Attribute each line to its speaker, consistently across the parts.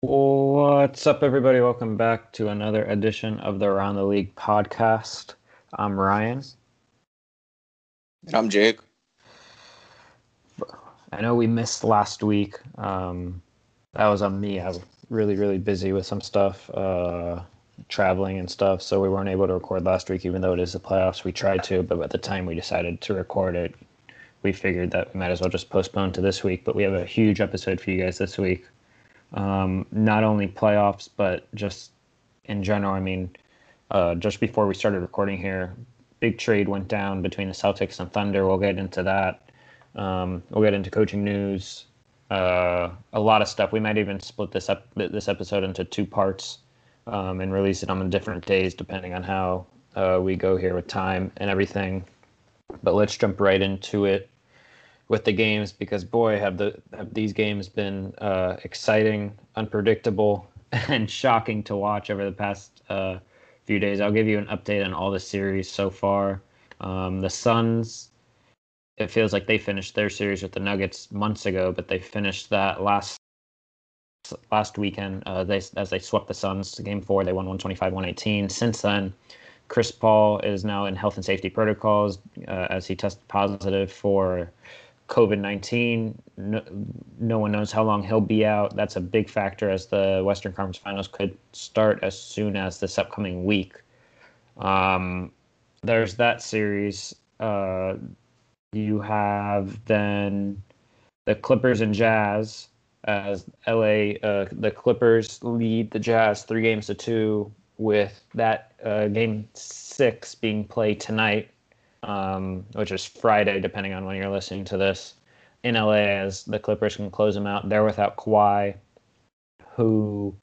Speaker 1: What's up, everybody? Welcome back to another edition of the Around the League podcast. I'm Ryan.
Speaker 2: And I'm Jake.
Speaker 1: I know we missed last week. Um, that was on me. I was really, really busy with some stuff, uh, traveling and stuff, so we weren't able to record last week, even though it is the playoffs. We tried to, but at the time we decided to record it, we figured that we might as well just postpone to this week. But we have a huge episode for you guys this week. Um, not only playoffs, but just in general. I mean, uh, just before we started recording here, big trade went down between the Celtics and Thunder. We'll get into that. Um, we'll get into coaching news, uh, a lot of stuff. We might even split this up this episode into two parts um, and release it on different days depending on how uh, we go here with time and everything. But let's jump right into it with the games because boy, have the have these games been uh, exciting, unpredictable, and shocking to watch over the past uh, few days. I'll give you an update on all the series so far. Um, the Suns it feels like they finished their series with the Nuggets months ago, but they finished that last last weekend. Uh, they as they swept the Suns game four, they won 125-118. Since then, Chris Paul is now in health and safety protocols uh, as he tested positive for COVID 19. No, no, one knows how long he'll be out. That's a big factor as the Western Conference Finals could start as soon as this upcoming week. Um, there's that series. Uh, you have then the Clippers and Jazz as LA. Uh, the Clippers lead the Jazz three games to two, with that uh, game six being played tonight, um, which is Friday, depending on when you're listening to this, in LA. As the Clippers can close them out, they're without Kawhi, who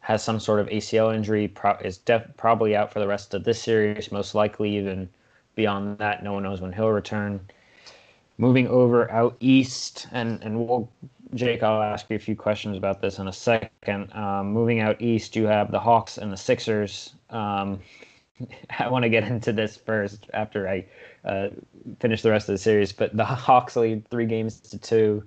Speaker 1: has some sort of ACL injury, pro- is def- probably out for the rest of this series, most likely even beyond that. No one knows when he'll return moving over out east, and and we'll Jake, I'll ask you a few questions about this in a second. Um, moving out east, you have the Hawks and the Sixers. Um, I want to get into this first after I uh, finish the rest of the series, but the Hawks lead three games to two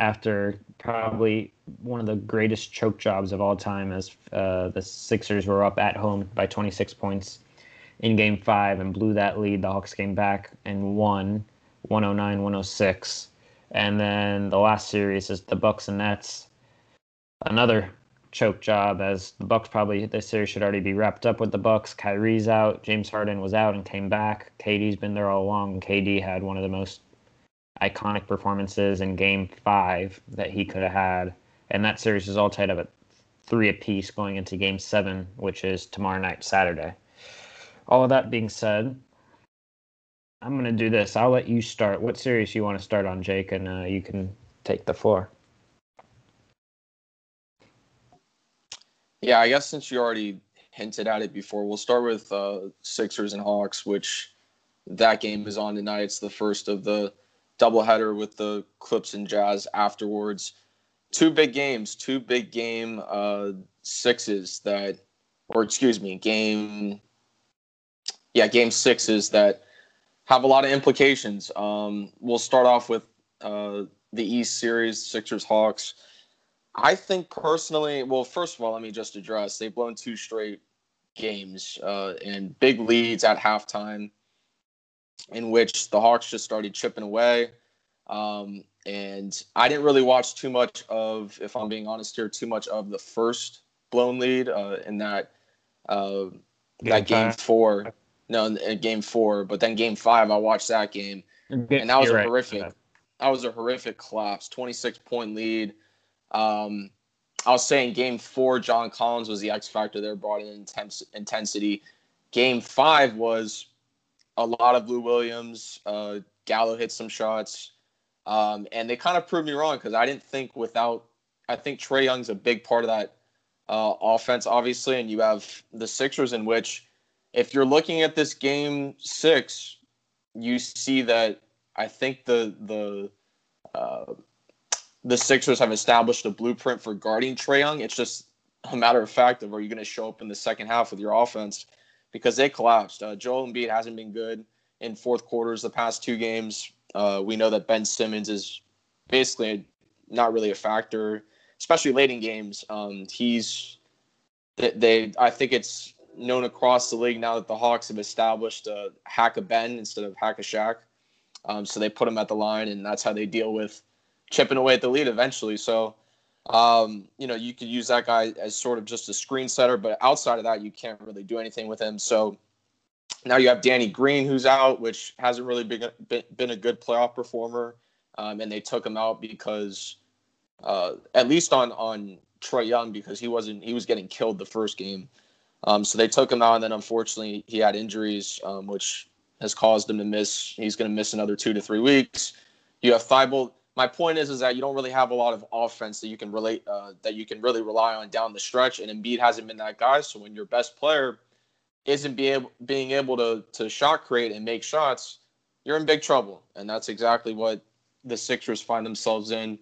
Speaker 1: after probably one of the greatest choke jobs of all time as uh, the Sixers were up at home by 26 points in game five and blew that lead. The Hawks came back and won. 109, 106. And then the last series is the Bucks and Nets. Another choke job as the Bucks probably this series should already be wrapped up with the Bucks. Kyrie's out, James Harden was out and came back. KD's been there all along. KD had one of the most iconic performances in game 5 that he could have had. And that series is all tied up at 3 apiece going into game 7, which is tomorrow night Saturday. All of that being said, I'm going to do this. I'll let you start. What series you want to start on, Jake, and uh, you can take the floor.
Speaker 2: Yeah, I guess since you already hinted at it before, we'll start with uh, Sixers and Hawks, which that game is on tonight. It's the first of the doubleheader with the Clips and Jazz afterwards. Two big games, two big game uh, sixes that, or excuse me, game, yeah, game sixes that have a lot of implications. Um, we'll start off with uh, the East series, Sixers Hawks. I think personally, well, first of all, let me just address they've blown two straight games uh, and big leads at halftime, in which the Hawks just started chipping away. Um, and I didn't really watch too much of, if I'm being honest here, too much of the first blown lead uh, in that uh, game that game four no, in game four. But then game five, I watched that game, and that was You're a right. horrific. Yeah. That was a horrific collapse. Twenty six point lead. Um, I was saying game four, John Collins was the X factor there, brought in intense intensity. Game five was a lot of Lou Williams. Uh, Gallo hit some shots, um, and they kind of proved me wrong because I didn't think without. I think Trae Young's a big part of that uh, offense, obviously, and you have the Sixers in which if you're looking at this game six, you see that I think the the uh, the Sixers have established a blueprint for guarding Trae Young. It's just a matter of fact of are you going to show up in the second half with your offense because they collapsed. Uh, Joel Embiid hasn't been good in fourth quarters the past two games. Uh, we know that Ben Simmons is basically not really a factor, especially late in games. Um, he's they, they, I think it's known across the league now that the Hawks have established a hack a Ben instead of hack a Shaq. Um, so they put him at the line, and that's how they deal with chipping away at the lead eventually. So, um, you know, you could use that guy as sort of just a screen setter, but outside of that, you can't really do anything with him. So now you have Danny Green, who's out, which hasn't really been, been a good playoff performer. Um, and they took him out because, uh, at least on on Trae Young, because he wasn't he was getting killed the first game. Um, so they took him out, and then unfortunately he had injuries, um, which has caused him to miss. He's going to miss another two to three weeks. You have Thybulle. My point is, is that you don't really have a lot of offense that you can relate uh, that you can really rely on down the stretch, and Embiid hasn't been that guy. So when your best player isn't be able, being able to to shot create and make shots, you're in big trouble, and that's exactly what the Sixers find themselves in.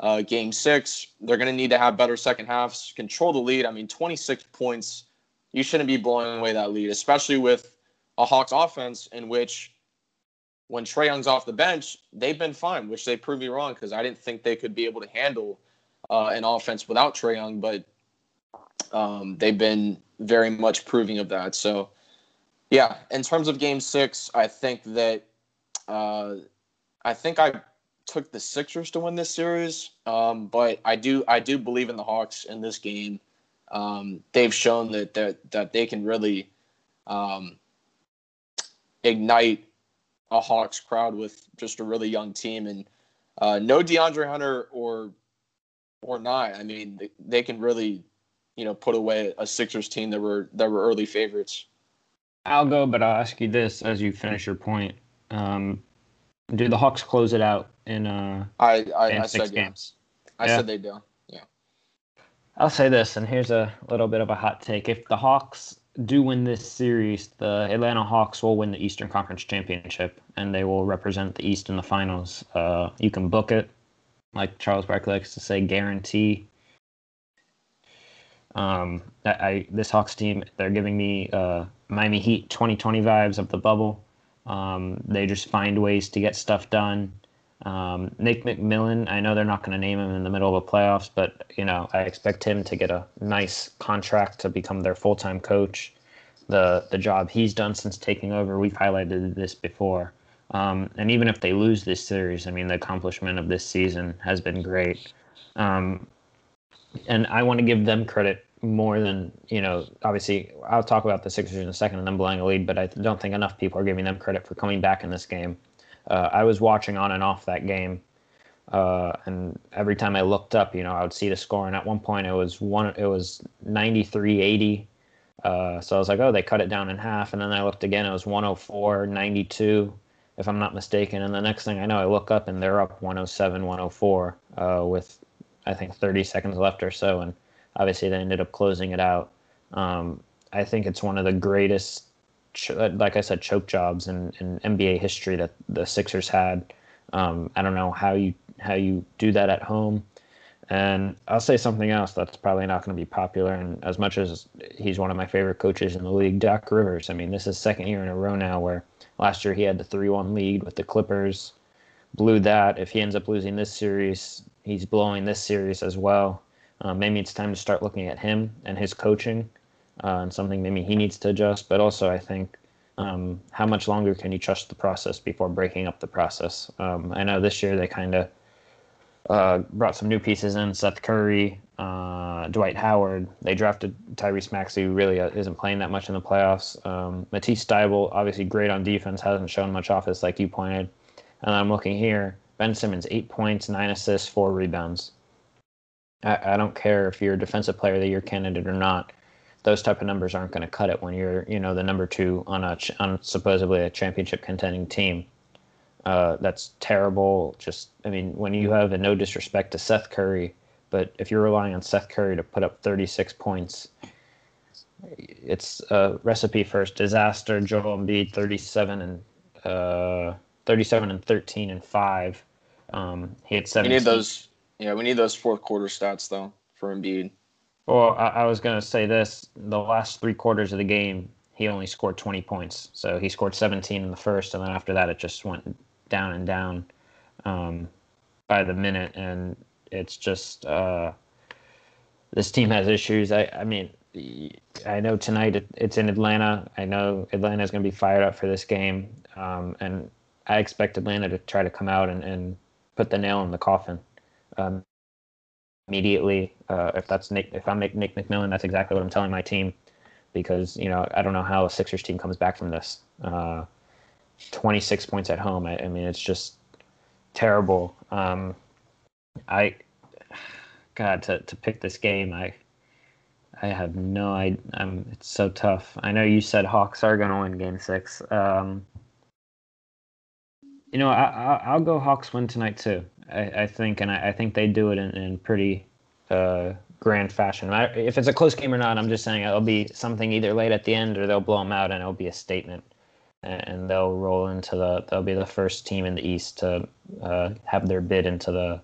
Speaker 2: Uh, game six, they're going to need to have better second halves, control the lead. I mean, 26 points, you shouldn't be blowing away that lead, especially with a Hawks offense in which when Trae Young's off the bench, they've been fine, which they proved me wrong because I didn't think they could be able to handle uh, an offense without Trae Young, but um, they've been very much proving of that. So, yeah, in terms of Game Six, I think that uh, I think I took the Sixers to win this series, um, but I do I do believe in the Hawks in this game. Um, they've shown that that that they can really um, ignite a Hawks crowd with just a really young team and uh, no DeAndre Hunter or or not. I mean, they, can really, you know, put away a Sixers team that were that were early favorites.
Speaker 1: I'll go, but I'll ask you this as you finish your point. Um, do the Hawks close it out in uh?
Speaker 2: I I, I said games. Yeah. I yeah. said they do.
Speaker 1: I'll say this, and here's a little bit of a hot take. If the Hawks do win this series, the Atlanta Hawks will win the Eastern Conference Championship, and they will represent the East in the finals. Uh, you can book it, like Charles Barkley likes to say, guarantee. Um, I, I this Hawks team, they're giving me uh, Miami Heat 2020 vibes of the bubble. Um, they just find ways to get stuff done. Um, Nick McMillan, I know they're not going to name him in the middle of the playoffs, but you know I expect him to get a nice contract to become their full time coach. The the job he's done since taking over, we've highlighted this before. Um, and even if they lose this series, I mean the accomplishment of this season has been great. Um, and I want to give them credit more than you know. Obviously, I'll talk about the Sixers in a second and them blowing a lead, but I don't think enough people are giving them credit for coming back in this game. Uh, I was watching on and off that game, uh, and every time I looked up, you know, I would see the score. And at one point, it was one. It was 93-80. Uh, so I was like, oh, they cut it down in half. And then I looked again. It was 104-92, if I'm not mistaken. And the next thing I know, I look up and they're up 107-104 uh, with, I think, 30 seconds left or so. And obviously, they ended up closing it out. Um, I think it's one of the greatest like I said, choke jobs in, in NBA history that the Sixers had. Um, I don't know how you how you do that at home. And I'll say something else that's probably not going to be popular. And as much as he's one of my favorite coaches in the league, Doc Rivers. I mean, this is second year in a row now where last year he had the three-one lead with the Clippers, blew that. If he ends up losing this series, he's blowing this series as well. Uh, maybe it's time to start looking at him and his coaching uh, and something maybe he needs to adjust. But also, I think um, how much longer can you trust the process before breaking up the process? Um, I know this year they kind of uh, brought some new pieces in Seth Curry, uh, Dwight Howard. They drafted Tyrese Maxey, who really uh, isn't playing that much in the playoffs. Um, Matisse Thybulle, obviously great on defense, hasn't shown much office like you pointed. And I'm looking here Ben Simmons, eight points, nine assists, four rebounds. I, I don't care if you're a defensive player of the year candidate or not those type of numbers aren't going to cut it when you're you know the number two on a on supposedly a championship contending team. Uh, that's terrible. Just I mean, when you have a no disrespect to Seth Curry, but if you're relying on Seth Curry to put up 36 points, it's a recipe for disaster. Joel Embiid 37 and uh, 37 and 13 and five. Um, he had 17.
Speaker 2: We need those. Yeah, we need those fourth quarter stats though for Embiid.
Speaker 1: Well, I, I was going to say this: the last three quarters of the game, he only scored 20 points. So he scored 17 in the first, and then after that, it just went down and down um, by the minute, and it's just uh, this team has issues. I, I mean, I know tonight it, it's in Atlanta. I know Atlanta is going to be fired up for this game, um, and I expect Atlanta to try to come out and, and put the nail in the coffin um, immediately. Uh, if that's Nick, if I'm Nick, Nick McMillan, that's exactly what I'm telling my team because you know I don't know how a Sixers team comes back from this. Uh, 26 points at home. I, I mean, it's just terrible. Um, I, God, to, to pick this game, I, I have no idea. I'm, it's so tough. I know you said Hawks are going to win Game Six. Um, you know, I, will go Hawks win tonight too. I, I think, and I, I, think they do it in, in pretty uh, grand fashion. If it's a close game or not, I'm just saying it'll be something either late at the end or they'll blow them out, and it'll be a statement. And they'll roll into the. They'll be the first team in the East to uh, have their bid into the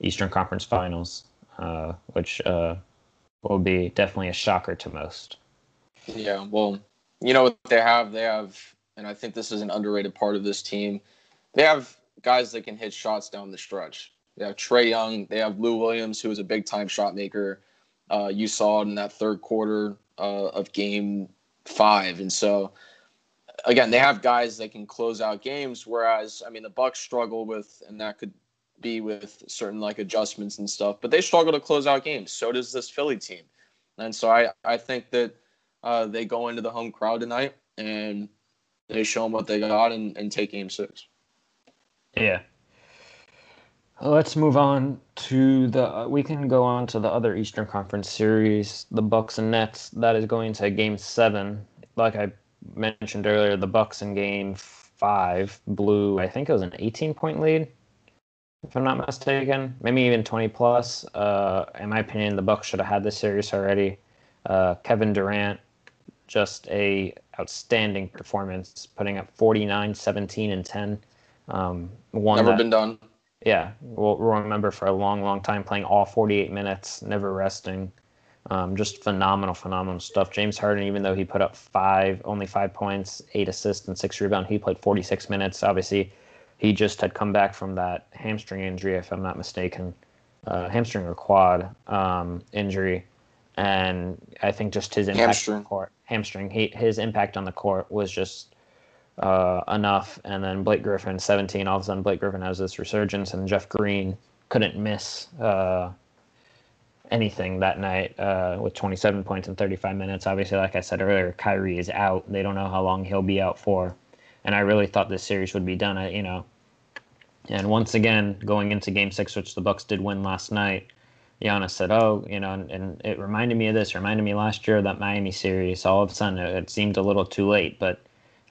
Speaker 1: Eastern Conference Finals, uh, which uh, will be definitely a shocker to most.
Speaker 2: Yeah, well, you know what they have? They have, and I think this is an underrated part of this team. They have guys that can hit shots down the stretch. They have Trae Young. They have Lou Williams, who is a big time shot maker. Uh, you saw it in that third quarter uh, of game five. And so, again, they have guys that can close out games. Whereas, I mean, the Bucks struggle with, and that could be with certain like adjustments and stuff, but they struggle to close out games. So does this Philly team. And so I, I think that uh, they go into the home crowd tonight and they show them what they got and, and take game six.
Speaker 1: Yeah. Let's move on to the. We can go on to the other Eastern Conference series, the Bucks and Nets. That is going to Game Seven. Like I mentioned earlier, the Bucks in Game Five blew. I think it was an 18 point lead if I'm not mistaken. Maybe even 20 plus. Uh, in my opinion, the Bucks should have had this series already. Uh, Kevin Durant, just a outstanding performance, putting up 49, 17, and 10. Um,
Speaker 2: one never that, been done.
Speaker 1: Yeah, we'll, we'll, remember for a long, long time playing all 48 minutes, never resting. Um, just phenomenal, phenomenal stuff. James Harden, even though he put up five, only five points, eight assists, and six rebounds, he played 46 minutes. Obviously, he just had come back from that hamstring injury, if I'm not mistaken, uh, hamstring or quad um, injury, and I think just his impact hamstring. on the court, hamstring, he, his impact on the court was just uh, enough. And then Blake Griffin, 17, all of a sudden Blake Griffin has this resurgence, and Jeff Green couldn't miss uh, anything that night uh, with 27 points in 35 minutes. Obviously, like I said earlier, Kyrie is out. They don't know how long he'll be out for and I really thought this series would be done. You know, and once again, going into Game Six, which the Bucks did win last night, Giannis said, "Oh, you know," and, and it reminded me of this. Reminded me last year of that Miami series. All of a sudden, it, it seemed a little too late, but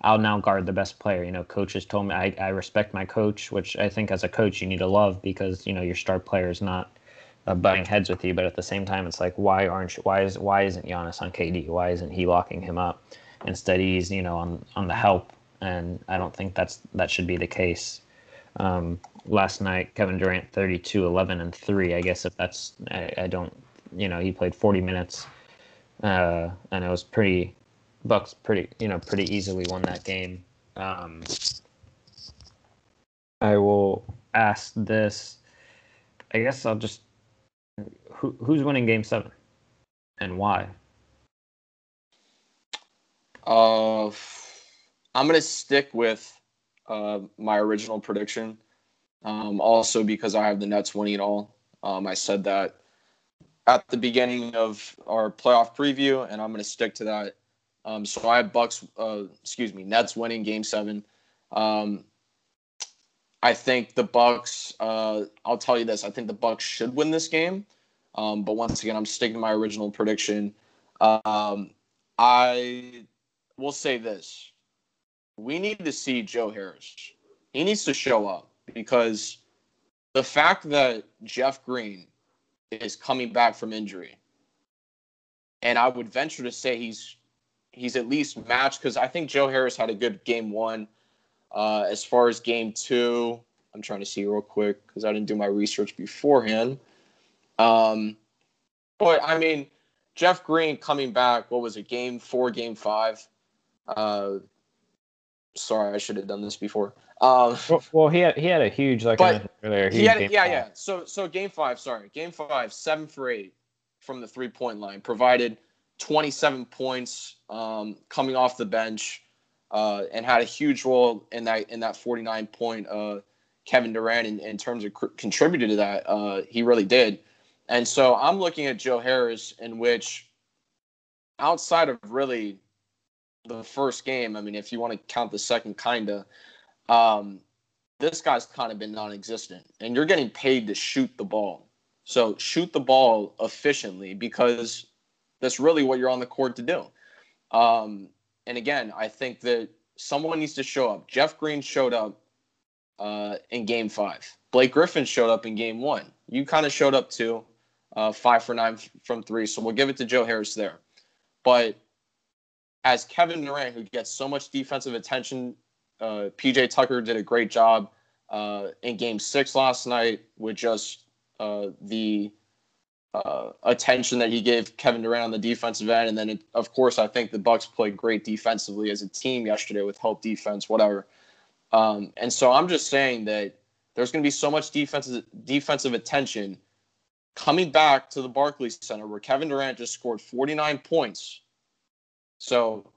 Speaker 1: I'll now guard the best player. You know, coaches told me I, I respect my coach, which I think as a coach you need to love because you know your star player is not uh, butting heads with you, but at the same time, it's like why aren't you, why is why isn't Giannis on KD? Why isn't he locking him up? Instead, he's you know on on the help and I don't think that's that should be the case. Um, last night, Kevin Durant 32, 11, and 3. I guess if that's, I, I don't, you know, he played 40 minutes, uh, and it was pretty, Bucks pretty, you know, pretty easily won that game. Um, I will ask this. I guess I'll just, who, who's winning game seven and why?
Speaker 2: Uh, I'm gonna stick with uh, my original prediction. Um, also because I have the Nets winning it all. Um, I said that at the beginning of our playoff preview, and I'm going to stick to that. Um, so I have Bucks, uh, excuse me, Nets winning Game Seven. Um, I think the Bucks. Uh, I'll tell you this: I think the Bucks should win this game. Um, but once again, I'm sticking to my original prediction. Um, I will say this: we need to see Joe Harris. He needs to show up because the fact that Jeff Green is coming back from injury, and I would venture to say he's he's at least matched because I think Joe Harris had a good game one. Uh, as far as game two, I'm trying to see real quick because I didn't do my research beforehand. Um, but I mean, Jeff Green coming back. What was it? Game four, game five. Uh, sorry, I should have done this before. Um,
Speaker 1: well, well, he had he had a huge like
Speaker 2: But
Speaker 1: earlier.
Speaker 2: he had, yeah,
Speaker 1: game
Speaker 2: yeah. So, so game five, sorry, game five, seven for eight from the three point line, provided 27 points um, coming off the bench, uh, and had a huge role in that in that 49 point uh, Kevin Durant in, in terms of cr- contributed to that. Uh, he really did, and so I'm looking at Joe Harris, in which outside of really the first game, I mean, if you want to count the second, kinda. Um, this guy's kind of been non-existent and you're getting paid to shoot the ball so shoot the ball efficiently because that's really what you're on the court to do. Um, and again i think that someone needs to show up. Jeff green showed up uh, in game five. Blake griffin showed up in game one. You kind of showed up too uh, five for nine from three. So we'll give it to joe harris there. But as kevin durant who gets so much defensive attention uh, PJ Tucker did a great job uh, in Game Six last night with just uh, the uh, attention that he gave Kevin Durant on the defensive end, and then it, of course I think the Bucks played great defensively as a team yesterday with help defense, whatever. Um, and so I'm just saying that there's going to be so much defensive defensive attention coming back to the Barclays Center where Kevin Durant just scored 49 points. So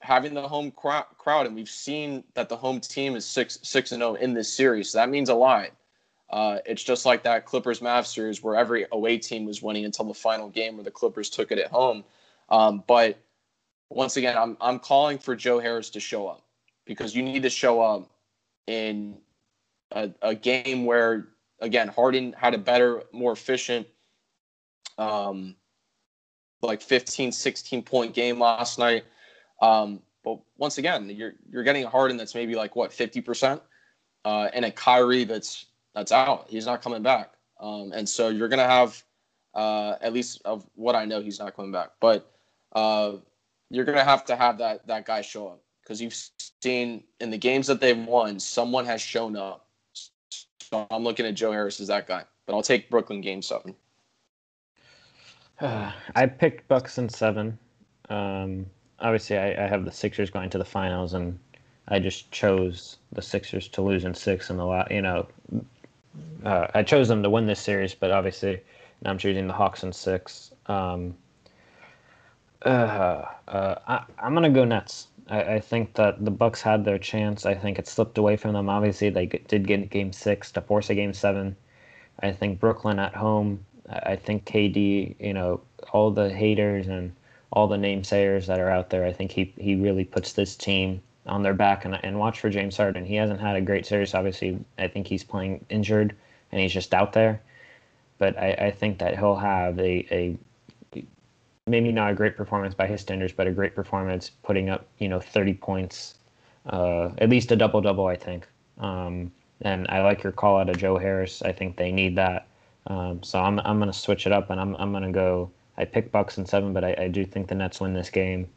Speaker 2: having the home crowd, and we've seen that the home team is six six and zero in this series. So that means a lot. Uh, it's just like that Clippers Mavs series where every away team was winning until the final game where the Clippers took it at home. Um, but once again, I'm I'm calling for Joe Harris to show up because you need to show up in a, a game where again Harden had a better, more efficient. Um, like 15 16 point game last night um, but once again, you're you're getting a Harden that's maybe like what 50%, uh, and a Kyrie that's that's out. He's not coming back. Um, and so you're gonna have uh, at least of what I know, he's not coming back. But uh, you're gonna have to have that that guy show up because you've seen in the games that they've won, someone has shown up. So I'm looking at Joe Harris as that guy. But I'll take Brooklyn game seven.
Speaker 1: I picked Bucks in seven. Um, obviously, I, I, have the Sixers going to the finals, and I just chose the Sixers to lose in six in the last. You know, uh, I chose them to win this series, but obviously, now I'm choosing the Hawks in six. Um, uh, uh, I, am gonna go Nets. I, I, think that the Bucks had their chance. I think it slipped away from them. Obviously, they did get Game Six to force a Game Seven. I think Brooklyn at home I think KD, you know, all the haters and all the namesayers that are out there, I think he he really puts this team on their back. And, and watch for James Harden. He hasn't had a great series. Obviously, I think he's playing injured and he's just out there. But I, I think that he'll have a, a maybe not a great performance by his standards, but a great performance putting up, you know, 30 points, uh, at least a double double, I think. Um, and I like your call out of Joe Harris. I think they need that. Um, so I'm I'm gonna switch it up and I'm I'm gonna go. I pick Bucks in seven, but I, I do think the Nets win this game.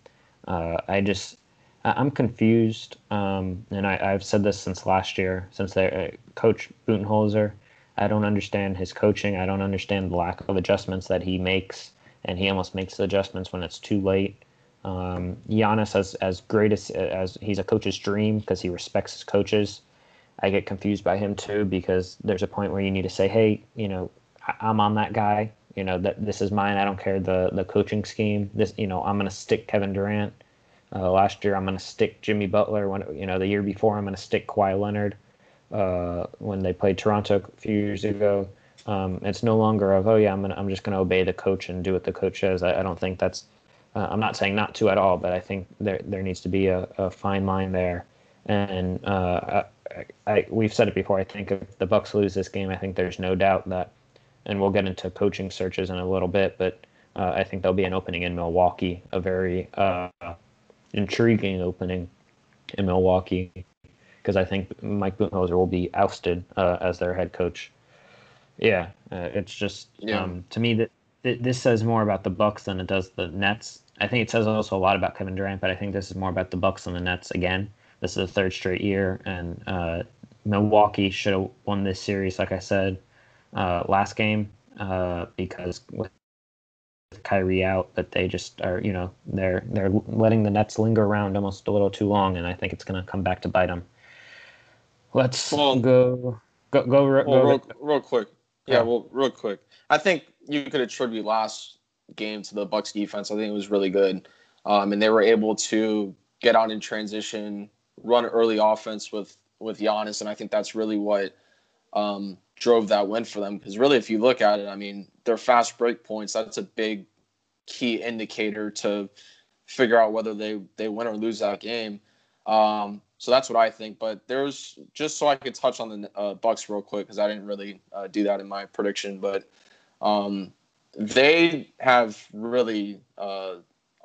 Speaker 1: Uh, I just I'm confused, um, and I, have said this since last year, since they uh, coach Budenholzer. I don't understand his coaching. I don't understand the lack of adjustments that he makes, and he almost makes adjustments when it's too late. Um, Giannis, as as great as as he's a coach's dream because he respects his coaches. I get confused by him too because there's a point where you need to say, hey, you know, I'm on that guy. You know that this is mine. I don't care the the coaching scheme. This, you know, I'm gonna stick Kevin Durant. Uh, last year, I'm gonna stick Jimmy Butler. When you know the year before, I'm gonna stick Kawhi Leonard. Uh, when they played Toronto a few years ago, um, it's no longer of oh yeah, I'm gonna I'm just gonna obey the coach and do what the coach says. I, I don't think that's. Uh, I'm not saying not to at all, but I think there there needs to be a, a fine line there. And uh, I, I, we've said it before. I think if the Bucks lose this game, I think there's no doubt that and we'll get into coaching searches in a little bit, but uh, I think there'll be an opening in Milwaukee, a very uh, intriguing opening in Milwaukee, because I think Mike Budenholzer will be ousted uh, as their head coach. Yeah, uh, it's just yeah. um, to me that this says more about the Bucks than it does the Nets. I think it says also a lot about Kevin Durant, but I think this is more about the Bucks than the Nets. Again, this is the third straight year, and uh, Milwaukee should have won this series, like I said uh, last game uh, because with Kyrie out, but they just are, you know, they're they're letting the Nets linger around almost a little too long, and I think it's going to come back to bite them. let's well, go go go,
Speaker 2: well, go real, real quick. Yeah, yeah, well, real quick. I think you could attribute last game to the Bucks defense. I think it was really good, um, and they were able to get out in transition, run early offense with with Giannis, and I think that's really what um, drove that win for them. Because really, if you look at it, I mean, their fast break points. That's a big key indicator to figure out whether they they win or lose that game. Um, so that's what I think. But there's just so I could touch on the uh, Bucks real quick because I didn't really uh, do that in my prediction, but um, they have really uh,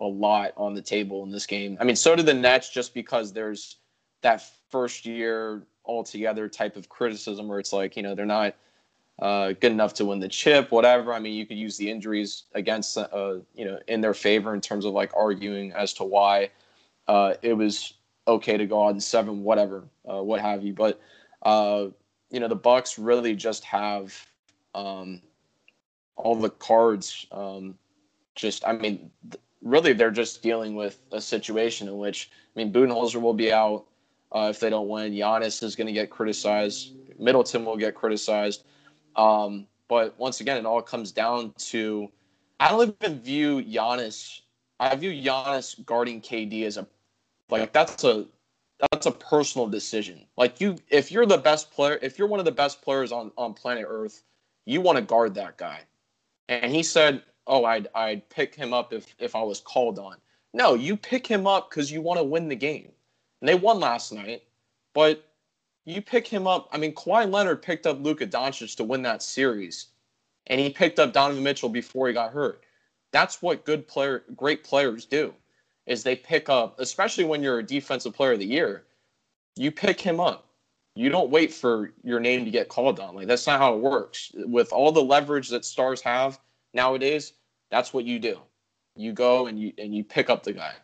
Speaker 2: a lot on the table in this game. I mean, so do the Nets, just because there's that first year altogether type of criticism where it's like you know they're not uh, good enough to win the chip, whatever. I mean, you could use the injuries against, uh, you know, in their favor in terms of like arguing as to why uh, it was okay to go in seven, whatever, uh, what have you. But uh, you know, the Bucks really just have um, all the cards. Um, just, I mean, th- really, they're just dealing with a situation in which, I mean, Budenholzer will be out uh, if they don't win. Giannis is going to get criticized. Middleton will get criticized. Um, but once again, it all comes down to I don't even view Giannis. I view Giannis guarding KD as a like that's a that's a personal decision. Like you, if you're the best player, if you're one of the best players on on planet Earth, you want to guard that guy. And he said, "Oh, I'd I'd pick him up if if I was called on." No, you pick him up because you want to win the game. And they won last night, but you pick him up. I mean, Kawhi Leonard picked up Luka Doncic to win that series, and he picked up Donovan Mitchell before he got hurt. That's what good player, great players do, is they pick up, especially when you're a defensive player of the year. You pick him up. You don't wait for your name to get called on. Like that's not how it works. With all the leverage that stars have nowadays, that's what you do. You go and you and you pick up the guy.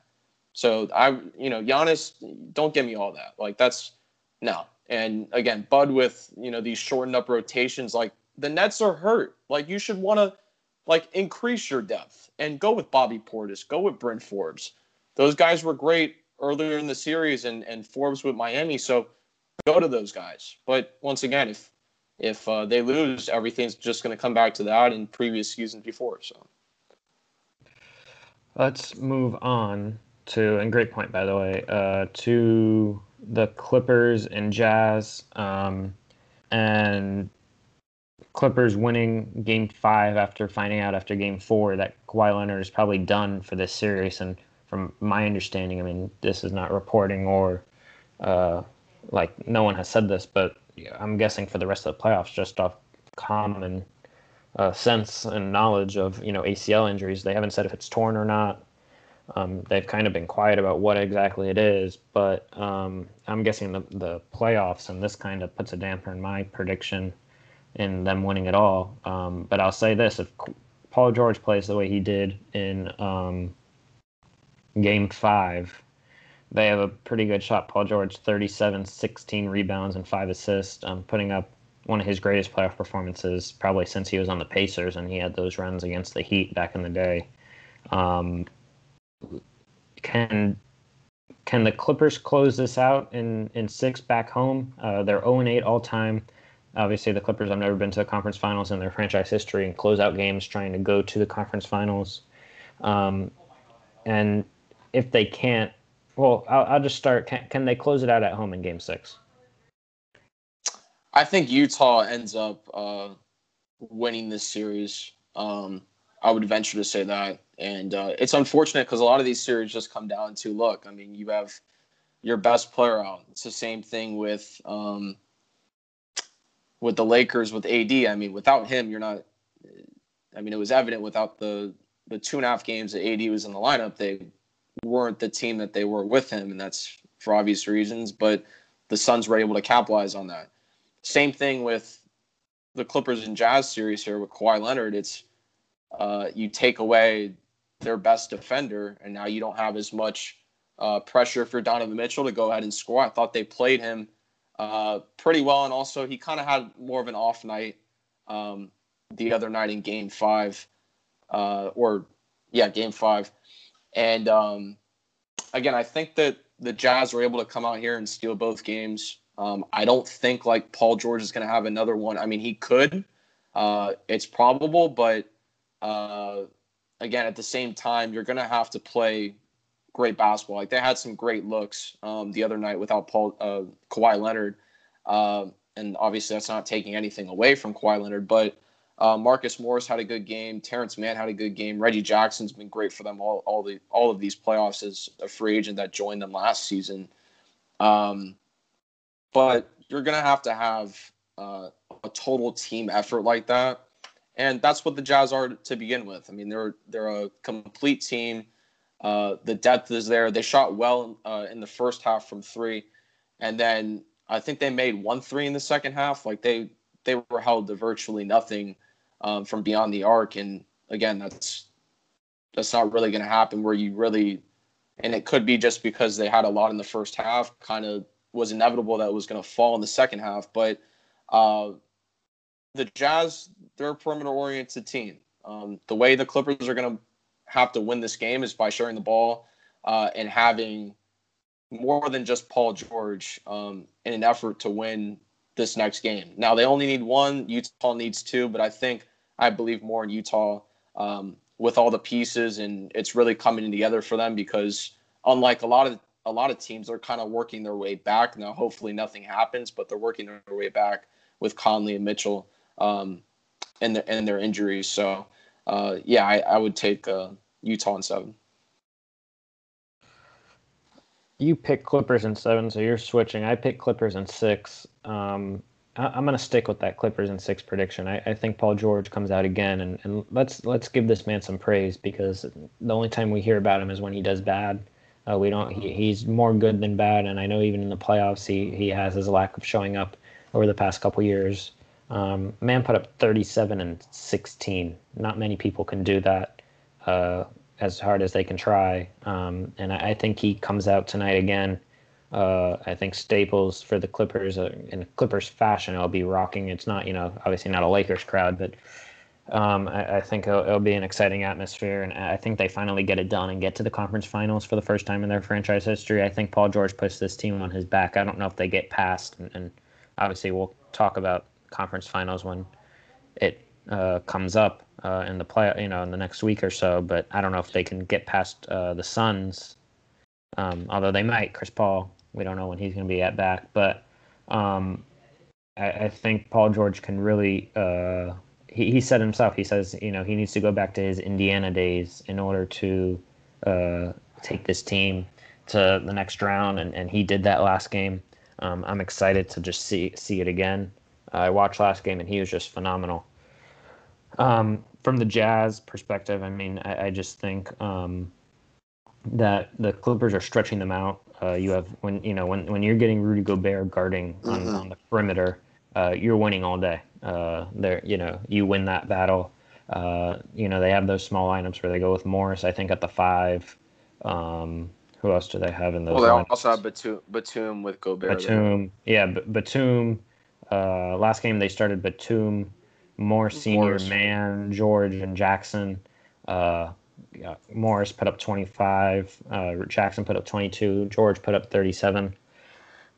Speaker 2: So I, you know, Giannis, don't give me all that. Like that's no. And again, Bud with you know these shortened up rotations, like the Nets are hurt. Like you should want to like increase your depth and go with Bobby Portis, go with Bryn Forbes. Those guys were great earlier in the series, and and Forbes with Miami. So go to those guys. But once again, if if uh, they lose, everything's just going to come back to that in previous seasons before. So
Speaker 1: let's move on to and great point by the way uh, to the Clippers and Jazz, um, and Clippers winning Game Five after finding out after Game Four that Kawhi Leonard is probably done for this series. And from my understanding, I mean, this is not reporting or uh, like no one has said this, but I'm guessing for the rest of the playoffs, just off common uh, sense and knowledge of you know ACL injuries, they haven't said if it's torn or not. Um, they've kind of been quiet about what exactly it is, but um, I'm guessing the, the playoffs and this kind of puts a damper in my prediction in them winning it all. Um, but I'll say this: if Paul George plays the way he did in um, Game Five, they have a pretty good shot. Paul George, 37, 16 rebounds and five assists, um, putting up one of his greatest playoff performances probably since he was on the Pacers and he had those runs against the Heat back in the day. Um, can can the Clippers close this out in in six back home? Uh, they're 0 and 8 all time. Obviously, the Clippers have never been to the conference finals in their franchise history and close out games trying to go to the conference finals. Um, and if they can't, well, I'll, I'll just start. Can, can they close it out at home in game six?
Speaker 2: I think Utah ends up uh, winning this series. Um, I would venture to say that. And uh, it's unfortunate because a lot of these series just come down to look. I mean, you have your best player out. It's the same thing with um, with the Lakers with AD. I mean, without him, you're not. I mean, it was evident without the the two and a half games that AD was in the lineup, they weren't the team that they were with him, and that's for obvious reasons. But the Suns were able to capitalize on that. Same thing with the Clippers and Jazz series here with Kawhi Leonard. It's uh, you take away their best defender, and now you don't have as much uh, pressure for Donovan Mitchell to go ahead and score. I thought they played him uh, pretty well, and also he kind of had more of an off night um, the other night in Game Five, uh, or yeah, Game Five, and um, again, I think that the Jazz were able to come out here and steal both games. Um, I don't think like Paul George is going to have another one. I mean, he could. Uh, it's probable, but uh, again, at the same time, you're going to have to play great basketball. Like they had some great looks um, the other night without Paul uh, Kawhi Leonard, uh, and obviously that's not taking anything away from Kawhi Leonard, but. Uh, Marcus Morris had a good game. Terance Mann had a good game. Reggie Jackson's been great for them all, all the all of these playoffs as a free agent that joined them last season. Um, but you're gonna have to have uh, a total team effort like that, and that's what the Jazz are to begin with. I mean, they're they're a complete team. Uh, the depth is there. They shot well uh, in the first half from three, and then I think they made one three in the second half. Like they they were held to virtually nothing um, from beyond the arc, and again, that's that's not really going to happen. Where you really, and it could be just because they had a lot in the first half, kind of was inevitable that it was going to fall in the second half. But uh, the Jazz, they're a perimeter oriented team. Um, the way the Clippers are going to have to win this game is by sharing the ball uh, and having more than just Paul George um, in an effort to win this next game. Now they only need one. Utah needs two, but I think I believe more in Utah um, with all the pieces, and it's really coming together for them because unlike a lot of a lot of teams are kind of working their way back. Now, hopefully, nothing happens, but they're working their way back with Conley and Mitchell um, and, the, and their injuries. So, uh, yeah, I, I, would take uh, Utah in seven.
Speaker 1: You pick Clippers in seven, so you're switching. I pick Clippers in six. Um, I, am going to stick with that Clippers in six prediction. I, I, think Paul George comes out again, and, and let's let's give this man some praise because the only time we hear about him is when he does bad. Uh, we don't. He, he's more good than bad, and I know even in the playoffs, he he has his lack of showing up over the past couple years. Um, man put up 37 and 16. Not many people can do that uh, as hard as they can try, um, and I, I, think he comes out tonight again. Uh, I think Staples for the Clippers uh, in Clippers fashion, I'll be rocking. It's not, you know, obviously not a Lakers crowd, but um, I, I, think it'll, it'll, be an exciting atmosphere, and I think they finally get it done and get to the conference finals for the first time in their franchise history. I think Paul George puts this team on his back. I don't know if they get past, and, and obviously we'll talk about conference finals when it uh, comes up uh, in the play, you know, in the next week or so. But I don't know if they can get past uh, the Suns, um, although they might. Chris Paul, we don't know when he's going to be at back, but um, I, I, think Paul George can really uh, he, he said himself, he says, you know, he needs to go back to his Indiana days in order to uh, take this team to the next round, and, and he did that last game. Um, I'm excited to just see see it again. I watched last game, and he was just phenomenal. Um, from the Jazz perspective, I mean, I, I just think um, that the Clippers are stretching them out. Uh, you have when you know when when you're getting Rudy Gobert guarding on, mm-hmm. on the perimeter, uh, you're winning all day. Uh, there, you know, you win that battle. Uh, you know, they have those small lineups where they go with Morris, I think, at the five. Um, who else do they have in those?
Speaker 2: Well, they lineups? also have Batum, Batum with Gobert.
Speaker 1: Batum, there. yeah, B- Batum. Uh, last game they started Batum, Morris Senior, Morris. Mann, George, and Jackson. Uh, yeah, Morris put up 25. Uh, Jackson put up 22. George put up 37.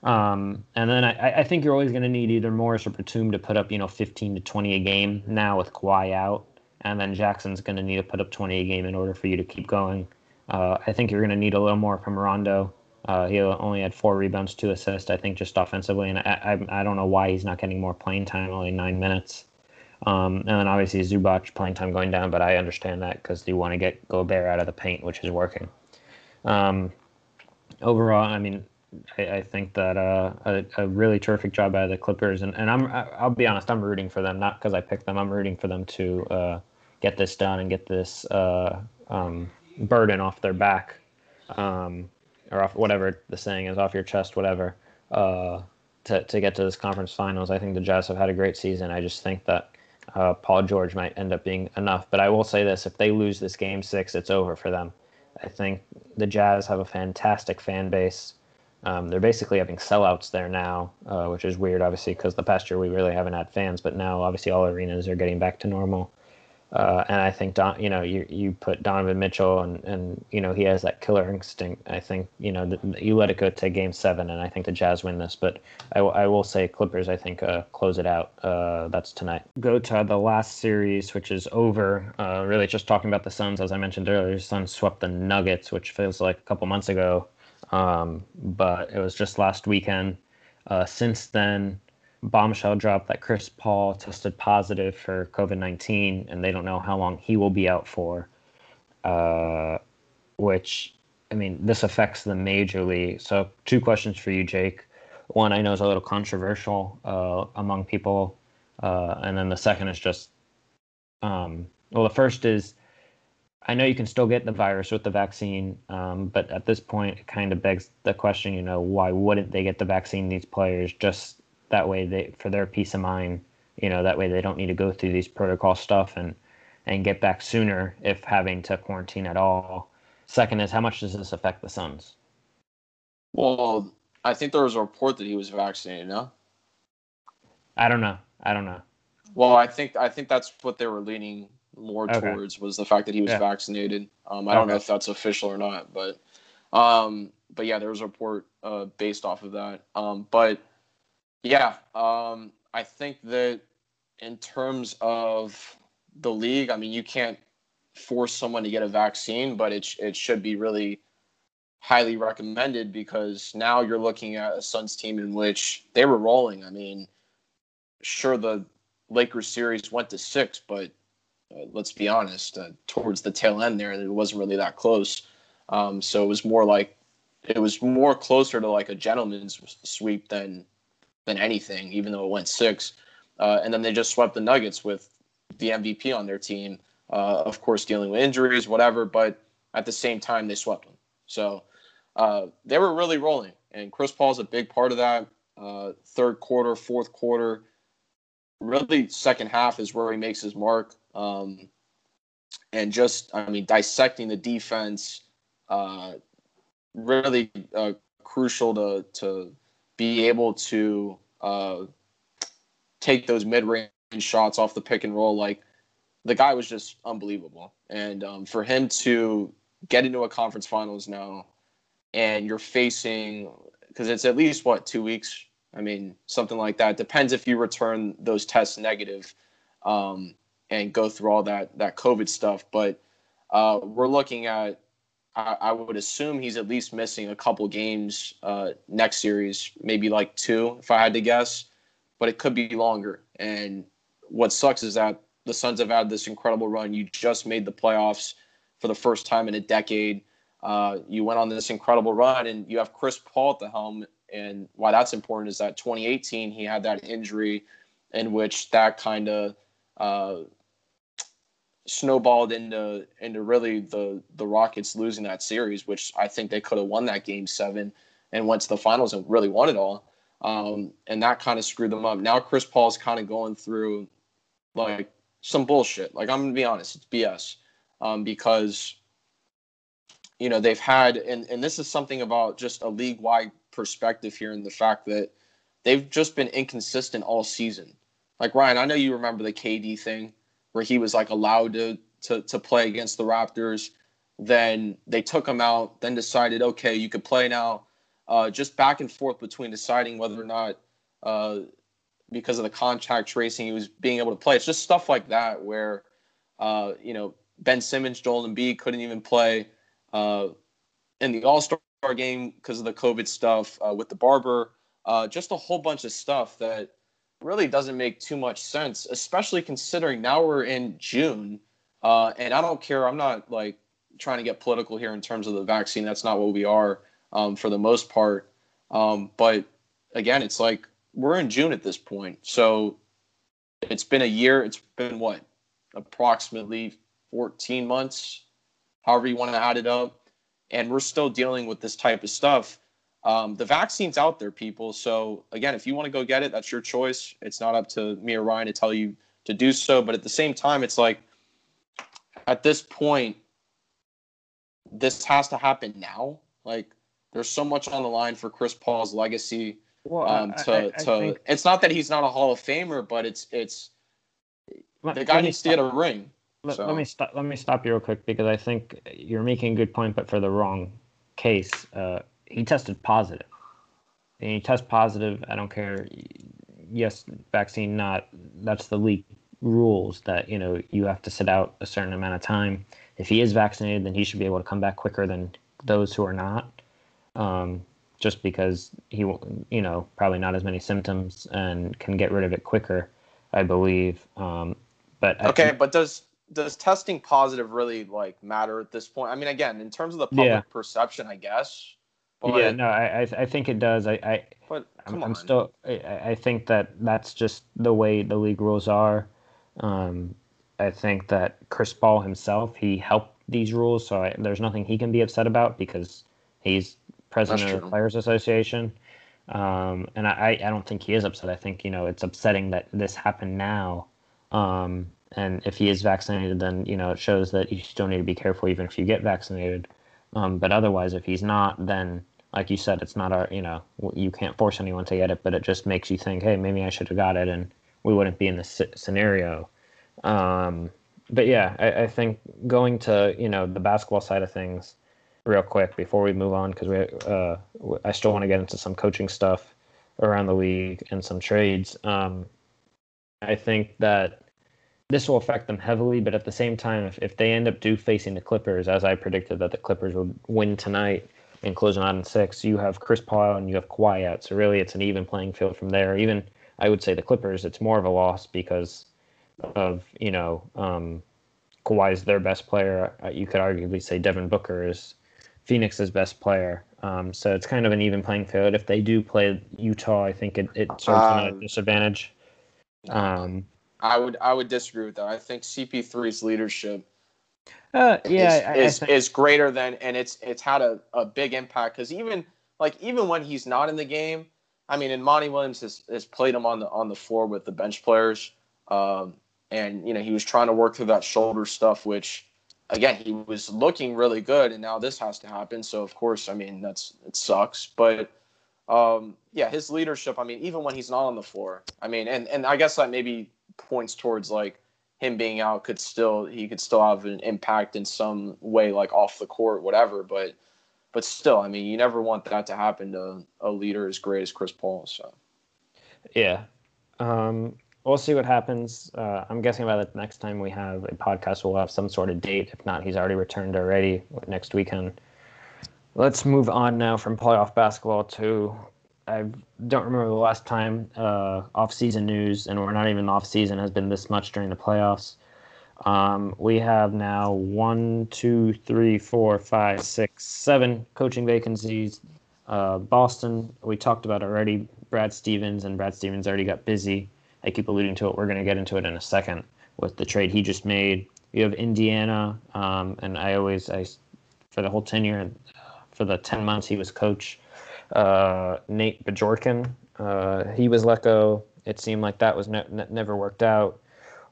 Speaker 1: Um, and then I, I think you're always going to need either Morris or Batum to put up, you know, 15 to 20 a game now with Kawhi out. And then Jackson's going to need to put up 20 a game in order for you to keep going. Uh, I think you're going to need a little more from Rondo. Uh, he only had four rebounds, two assists, I think, just offensively. And I, I, I don't know why he's not getting more playing time, only nine minutes. Um, and then obviously Zubac playing time going down, but I understand that because you want to get Gobert out of the paint, which is working. Um, overall, I mean, I, I think that uh, a, a, really terrific job by the Clippers, and, and I'm I'll be honest, I'm rooting for them, not because I picked them. I'm rooting for them to uh, get this done and get this uh, um, burden off their back, um, or off whatever the saying is, off your chest, whatever. Uh, to, to get to this conference finals, I think the Jazz have had a great season. I just think that uh, Paul George might end up being enough. But I will say this: if they lose this game six, it's over for them. I think the Jazz have a fantastic fan base. Um, they're basically having sellouts there now, uh, which is weird, obviously, because the past year we really haven't had fans, but now obviously all arenas are getting back to normal. Uh, and I think Don, you know, you you put Donovan Mitchell, and and you know he has that killer instinct. I think you know the, you let it go to Game Seven, and I think the Jazz win this. But I, I will say Clippers. I think uh, close it out. Uh, that's tonight. Go to the last series, which is over. Uh, really, just talking about the Suns, as I mentioned earlier. the Suns swept the Nuggets, which feels like a couple months ago, um, but it was just last weekend. Uh, since then, bombshell drop that Chris Paul tested positive for COVID 19, and they don't know how long he will be out for. Uh, which, I mean, this affects them majorly. So, two questions for you, Jake. One, I know is a little controversial uh, among people. Uh, and then the second is just, um, well, the first is, I know you can still get the virus with the vaccine, um, but at this point, it kind of begs the question, you know, why wouldn't they get the vaccine, these players, just that way they for their peace of mind you know that way they don't need to go through these protocol stuff and and get back sooner if having to quarantine at all. Second is how much does this affect the suns?
Speaker 2: Well i think there was a report that he was vaccinated no?
Speaker 1: I don't know. I don't know.
Speaker 2: Well i think i think that's what they were leaning more okay. towards was the fact that he was yeah. vaccinated. Um, i don't know if that's official or not but um, but yeah there was a report uh, based off of that. Um, but yeah, um, I think that in terms of the league, I mean, you can't force someone to get a vaccine, but it it should be really highly recommended because now you're looking at a Suns team in which they were rolling. I mean, sure the Lakers series went to six, but uh, let's be honest, uh, towards the tail end there, it wasn't really that close. Um, so it was more like it was more closer to like a gentleman's sweep than than anything, even though it went six. Uh, and then they just swept the Nuggets with the MVP on their team. Uh, of course, dealing with injuries, whatever, but at the same time, they swept them. So uh, they were really rolling, and Chris Paul's a big part of that. Uh, third quarter, fourth quarter, really second half is where he makes his mark. Um, and just, I mean, dissecting the defense, uh, really uh, crucial to to be able to uh, take those mid-range shots off the pick and roll. Like the guy was just unbelievable, and um, for him to get into a conference finals now, and you're facing because it's at least what two weeks. I mean, something like that. Depends if you return those tests negative, um, and go through all that that COVID stuff. But uh, we're looking at I, would assume he's at least missing a couple games uh, next series, maybe like two, if I had to guess. But it could be longer. And what sucks is that the Suns have had this incredible run. You just made the playoffs for the first time in a decade. Uh, you went on this incredible run, and you have Chris Paul at the helm. And why that's important is that 2018 he had that injury, in which that kind of uh, snowballed into into really the the Rockets losing that series, which I think they could have won that game seven and went to the finals and really won it all. Um, and that kind of screwed them up. Now Chris Paul's kind of going through like some bullshit. Like I'm gonna be honest, it's BS um, because you know they've had and and this is something about just a league wide perspective here and the fact that they've just been inconsistent all season. Like Ryan, I know you remember the KD thing where he was like allowed to to to play against the Raptors. Then they took him out. Then decided, okay, you could play now. Uh, just back and forth between deciding whether or not, uh, because of the contact tracing, he was being able to play. It's just stuff like that where, uh, you know, Ben Simmons, Joel Embiid couldn't even play uh, in the All Star game because of the COVID stuff uh, with the barber. Uh, just a whole bunch of stuff that really doesn't make too much sense, especially considering now we're in June. Uh, and I don't care. I'm not like trying to get political here in terms of the vaccine. That's not what we are um, for the most part. Um, but again, it's like we're in June at this point. So it's been a year. It's been what? Approximately 14 months, however you want to add it up. And we're still dealing with this type of stuff. Um, the vaccine's out there, people. So again, if you want to go get it, that's your choice. It's not up to me or Ryan to tell you to do so. But at the same time, it's like at this point, this has to happen now. Like there's so much on the line for Chris Paul's legacy. Well, um, to I, I, to think... it's not that he's not a Hall of Famer, but it's it's the guy needs to get a ring.
Speaker 1: let,
Speaker 2: so.
Speaker 1: let me stop. Let me stop you real quick because I think you're making a good point, but for the wrong case. Uh, he tested positive. And you test positive. I don't care. Yes, vaccine not. That's the league rules that you know you have to sit out a certain amount of time. If he is vaccinated, then he should be able to come back quicker than those who are not. Um, just because he, will, you know, probably not as many symptoms and can get rid of it quicker, I believe. Um, but
Speaker 2: okay,
Speaker 1: I,
Speaker 2: but does does testing positive really like matter at this point? I mean, again, in terms of the public
Speaker 1: Yeah.
Speaker 2: perception, I guess. But,
Speaker 1: yeah, no, I, I, think it does. I, I,
Speaker 2: but
Speaker 1: I'm, I'm still. I, I think that that's just the way the league rules are. Um, I think that Chris Paul himself he helped these rules, so I, there's nothing he can be upset about because he's president of the. Players Association. Um, and I, I don't think he is upset. I think you know it's upsetting that this happened now. Um, and if he is vaccinated, then you know it shows that you still need to be careful even if you get vaccinated. Um, but otherwise, if he's not, then like you said, it's not our you know you can't force anyone to get it, but it just makes you think, hey, maybe I should have got it, and we wouldn't be in this scenario. Um, but yeah, I, I think going to you know the basketball side of things real quick before we move on because we uh, I still want to get into some coaching stuff around the league and some trades. Um, I think that this will affect them heavily, but at the same time, if, if they end up do facing the Clippers, as I predicted that the Clippers would win tonight and closing out in six, you have Chris Paul and you have Kawhi out. So really, it's an even playing field from there. Even I would say the Clippers, it's more of a loss because of you know um, Kawhi's their best player. Uh, You could arguably say Devin Booker is Phoenix's best player. Um, so it's kind of an even playing field. If they do play Utah, I think it, it serves them at a
Speaker 2: Um,
Speaker 1: disadvantage. Um,
Speaker 2: I would I would disagree with that. I think CP3's leadership
Speaker 1: uh, yeah,
Speaker 2: is,
Speaker 1: I, I
Speaker 2: is,
Speaker 1: think-
Speaker 2: is greater than and it's it's had a, a big impact because even like even when he's not in the game, I mean, and Monty Williams has, has played him on the on the floor with the bench players, um, and you know he was trying to work through that shoulder stuff, which again he was looking really good, and now this has to happen. So of course, I mean that's it sucks, but um, yeah, his leadership. I mean, even when he's not on the floor, I mean, and and I guess that maybe points towards like him being out could still he could still have an impact in some way, like off the court, whatever. But but still, I mean, you never want that to happen to a leader as great as Chris Paul. So
Speaker 1: Yeah. Um, we'll see what happens. Uh, I'm guessing by the next time we have a podcast, we'll have some sort of date. If not, he's already returned already next weekend. Let's move on now from playoff basketball to I don't remember the last time uh, off-season news, and we're not even off-season has been this much during the playoffs. Um, we have now one, two, three, four, five, six, seven coaching vacancies. Uh, Boston, we talked about already. Brad Stevens and Brad Stevens already got busy. I keep alluding to it. We're going to get into it in a second with the trade he just made. You have Indiana, um, and I always, I, for the whole tenure, for the ten months he was coach, uh, Nate Bjorkgren, uh, he was let go. It seemed like that was ne- ne- never worked out.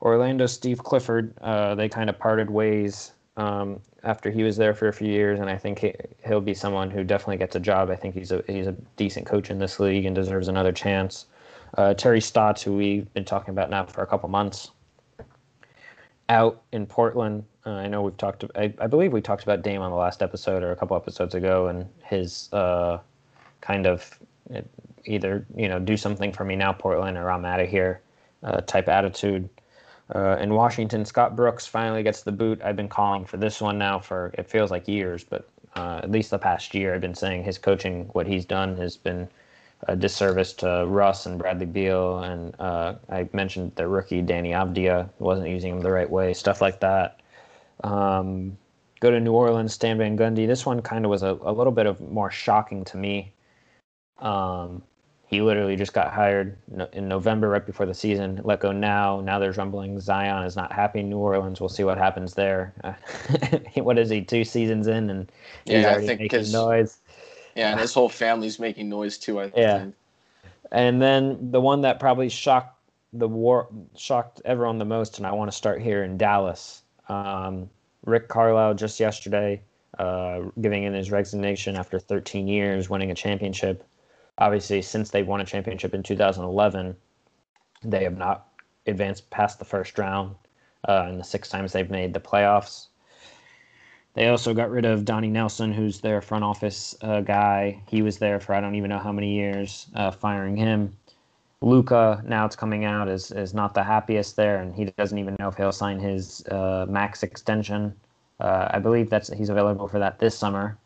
Speaker 1: Orlando Steve Clifford, uh, they kind of parted ways um, after he was there for a few years, and I think he, he'll be someone who definitely gets a job. I think he's a he's a decent coach in this league and deserves another chance. Uh, Terry Stotts, who we've been talking about now for a couple months, out in Portland. Uh, I know we've talked. I, I believe we talked about Dame on the last episode or a couple episodes ago, and his uh, kind of either you know do something for me now, Portland, or I'm out of here uh, type attitude. Uh, in Washington, Scott Brooks finally gets the boot. I've been calling for this one now for it feels like years, but uh, at least the past year, I've been saying his coaching, what he's done, has been a disservice to Russ and Bradley Beal. And uh, I mentioned the rookie Deni Avdija wasn't using him the right way, stuff like that. Um, go to New Orleans, Stan Van Gundy. This one kind of was a, a little bit of more shocking to me. Um, he literally just got hired in November, right before the season. Let go now. Now there's rumbling. Zion is not happy New Orleans. We'll see what happens there. what is he? Two seasons in, and he's
Speaker 2: Yeah, I
Speaker 1: already
Speaker 2: think
Speaker 1: making noise.
Speaker 2: yeah, and his whole family's making noise too. I
Speaker 1: Yeah.
Speaker 2: think.
Speaker 1: And then the one that probably shocked the war, shocked everyone the most, and I want to start here in Dallas. Um, Rick Carlisle just yesterday uh, giving in his resignation after 13 years, winning a championship. Obviously, since they won a championship in 2011, they have not advanced past the first round. uh, and the six times they've made the playoffs. They also got rid of Donnie Nelson, who's their front office uh, guy. He was there for I don't even know how many years, uh, firing him. Luka, now it's coming out, is, is not the happiest there, and he doesn't even know if he'll sign his uh, max extension. Uh, I believe that's he's available for that this summer.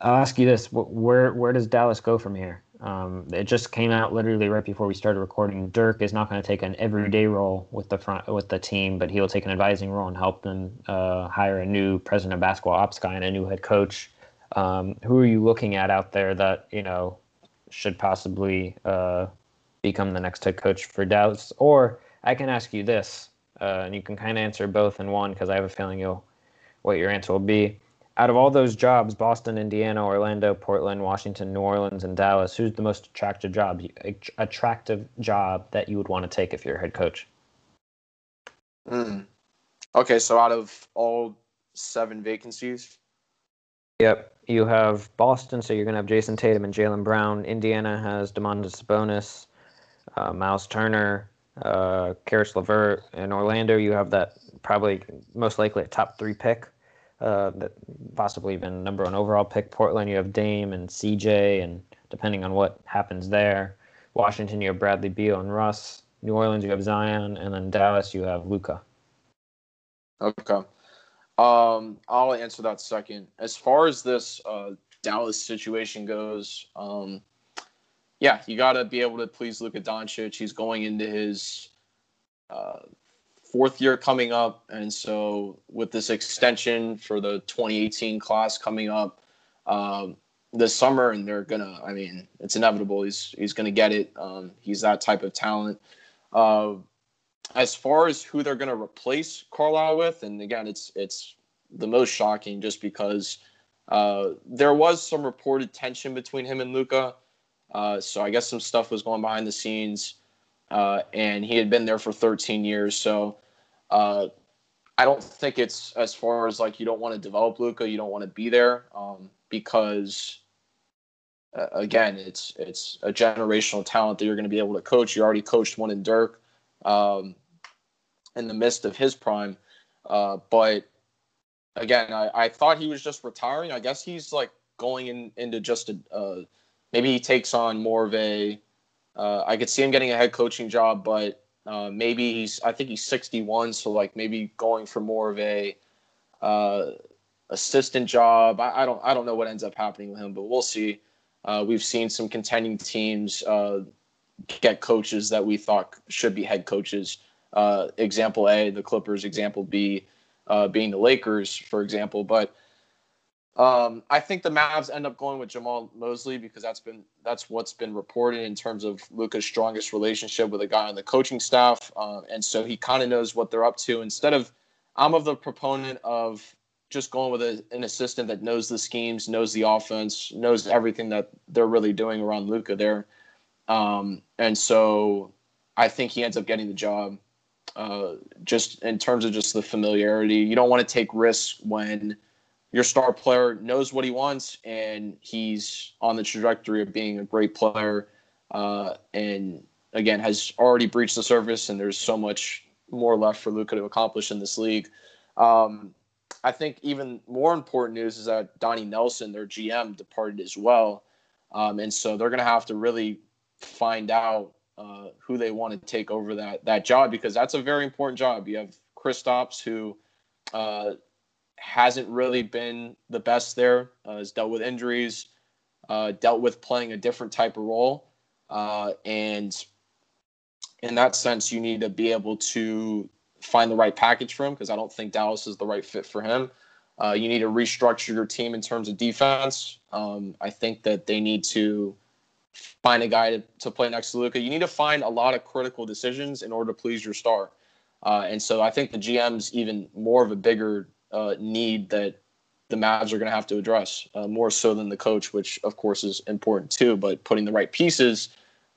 Speaker 1: I'll ask you this: where where does Dallas go from here? Um, it just came out literally right before we started recording. Dirk is not going to take an everyday role with the front with the team, but he'll take an advising role and help them uh, hire a new president of basketball ops guy and a new head coach. Um, who are you looking at out there that you know should possibly uh, become the next head coach for Dallas? Or I can ask you this, uh, and you can kind of answer both in one because I have a feeling you'll what your answer will be out of all those jobs, Boston, Indiana, Orlando, Portland, Washington, New Orleans, and Dallas, who's the most attractive job attractive job that you would want to take if you're a head coach?
Speaker 2: Mm. Okay, so out of all seven vacancies.
Speaker 1: Yep, you have Boston, so you're going to have Jayson Tatum and Jaylen Brown. Indiana has Domantas Sabonis, uh, Myles Turner, uh, Caris LeVert. In Orlando, you have that probably most likely a top three pick uh, that possibly even number one overall pick. Portland, you have Dame and CJ, and depending on what happens there, Washington, you have Bradley Beal and Russ. New Orleans, you have Zion, and then Dallas, you have Luka.
Speaker 2: Okay. Um, I'll answer that second. As far as this uh, Dallas situation goes, um, yeah, you got to be able to please Luka Doncic. He's going into his uh, fourth year coming up, and so with this extension for the 2018 class coming up um, this summer, and they're gonna, I mean, it's inevitable. He's he's gonna get it. Um, he's that type of talent. Uh, as far as who they're gonna replace Carlisle with, and again, it's it's the most shocking just because uh, there was some reported tension between him and Luka. Uh, so I guess some stuff was going behind the scenes. Uh, and he had been there for 13 years. So uh, I don't think it's as far as like you don't want to develop Luka, you don't want to be there um, because uh, again, it's it's a generational talent that you're going to be able to coach. You already coached one in Dirk um, in the midst of his prime, uh, but again, I, I thought he was just retiring. I guess he's like going in, into just a uh, maybe he takes on more of a uh, I could see him getting a head coaching job, but uh, maybe he's I think he's 61, so like maybe going for more of a uh, assistant job. I, I, don't I don't know what ends up happening with him, but we'll see. Uh, we've seen some contending teams uh, get coaches that we thought should be head coaches. Uh, example A, the Clippers. Example B, being the Lakers, for example. But um, I think the Mavs end up going with Jamahl Mosley because that's been that's what's been reported in terms of Luka's strongest relationship with a guy on the coaching staff, uh, and so he kind of knows what they're up to. Instead of, I'm of the proponent of just going with a, an assistant that knows the schemes, knows the offense, knows everything that they're really doing around Luka there, um, and so I think he ends up getting the job. Uh, just in terms of just the familiarity, you don't want to take risks when your star player knows what he wants and he's on the trajectory of being a great player uh, and again has already breached the surface and there's so much more left for Luka to accomplish in this league. Um, I think even more important news is that Donnie Nelson, their GM, departed as well. Um, and so they're going to have to really find out uh, who they want to take over that that job because that's a very important job. You have Chris Kristaps, who uh, hasn't really been the best there. Uh, has dealt with injuries, uh, dealt with playing a different type of role, uh, and in that sense, you need to be able to find the right package for him because I don't think Dallas is the right fit for him. Uh, you need to restructure your team in terms of defense. Um, I think that they need to find a guy to, to play next to Luka. You need to find a lot of critical decisions in order to please your star. Uh, and so I think the GM's even more of a bigger uh, need that the Mavs are going to have to address uh, more so than the coach, which of course is important too. But putting the right pieces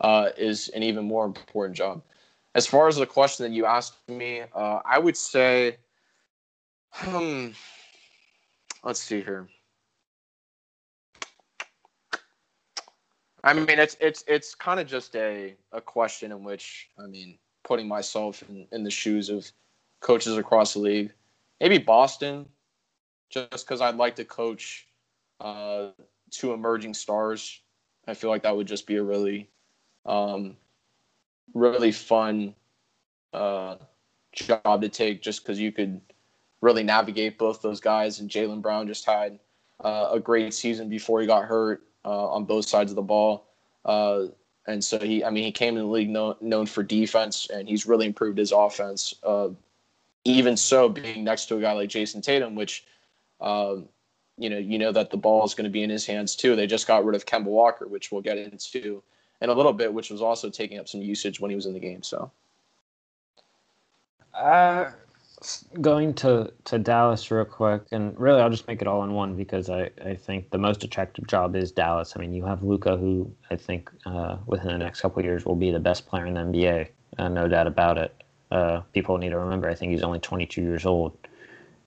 Speaker 2: uh, is an even more important job. As far as the question that you asked me, uh, I would say, hmm, let's see here. I mean, it's it's it's kind of just a a question in which I mean putting myself in, in the shoes of coaches across the league. Maybe Boston, just because I'd like to coach uh, two emerging stars. I feel like that would just be a really, um, really fun uh, job to take just because you could really navigate both those guys. And Jaylen Brown just had uh, a great season before he got hurt uh, on both sides of the ball. Uh, and so he, I mean, he came in the league known, known for defense, and he's really improved his offense. Even so, being next to a guy like Jayson Tatum, which, um, you know, you know that the ball is going to be in his hands too. They just got rid of Kemba Walker, which we'll get into in a little bit, which was also taking up some usage when he was in the game. So.
Speaker 1: Uh, going to, to Dallas real quick, and really I'll just make it all in one because I, I think the most attractive job is Dallas. I mean, you have Luka, who I think uh, within the next couple years will be the best player in the NBA, uh, no doubt about it. Uh, people need to remember, I think he's only 22 years old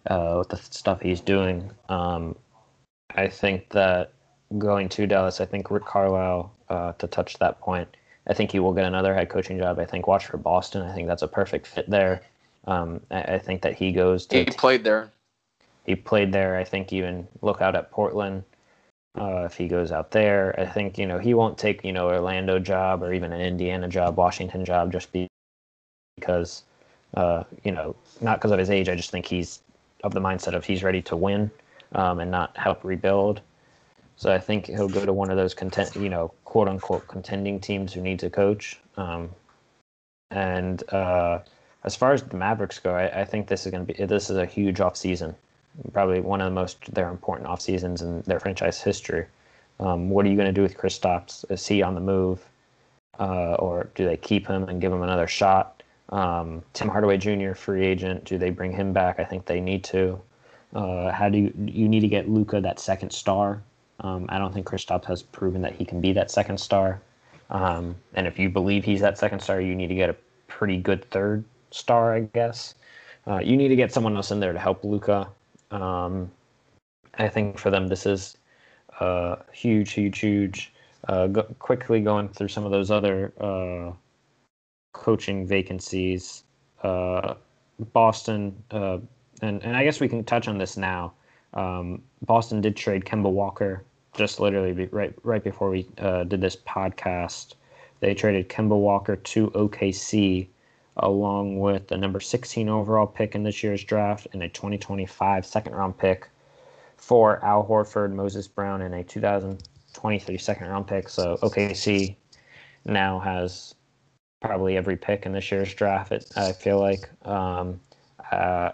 Speaker 1: uh, with the stuff he's doing. Um, I think that going to Dallas, I think Rick Carlisle, uh, to touch that point, I think he will get another head coaching job. I think watch for Boston. I think that's a perfect fit there. Um, I, I, think that he goes to.
Speaker 2: He played there.
Speaker 1: He played there. I think even look out at Portland. Uh, if he goes out there, I think you know he won't take you know Orlando job or even an Indiana job, Washington job, just because uh, you know not because of his age. I just think he's of the mindset of he's ready to win um, and not help rebuild. So I think he'll go to one of those content, you know, quote unquote contending teams who needs a coach. Um, and uh, as far as the Mavericks go, I, I think this is going to be this is a huge off season, probably one of the most their important off seasons in their franchise history. Um, what are you going to do with Chris Kristaps? Is he on the move, uh, or do they keep him and give him another shot? Um, Tim Hardaway Jr. free agent. Do they bring him back? I think they need to. Uh, how do you you need to get Luka that second star? Um, I don't think Kristaps has proven that he can be that second star. Um, and if you believe he's that second star, you need to get a pretty good third star, I guess. Uh, you need to get someone else in there to help Luka. Um, I think for them, this is uh, huge, huge, huge. Uh, go, quickly going through some of those other uh, coaching vacancies. Uh, Boston, uh, and, and I guess we can touch on this now. Um, Boston did trade Kemba Walker just literally right right before we did this podcast. They traded Kemba Walker to OKC along with the number 16 overall pick in this year's draft and a 2025 second round pick for Al Horford, Moses Brown, and a 2023 second round pick. So OKC now has probably every pick in this year's draft. It, I feel like. Um, uh,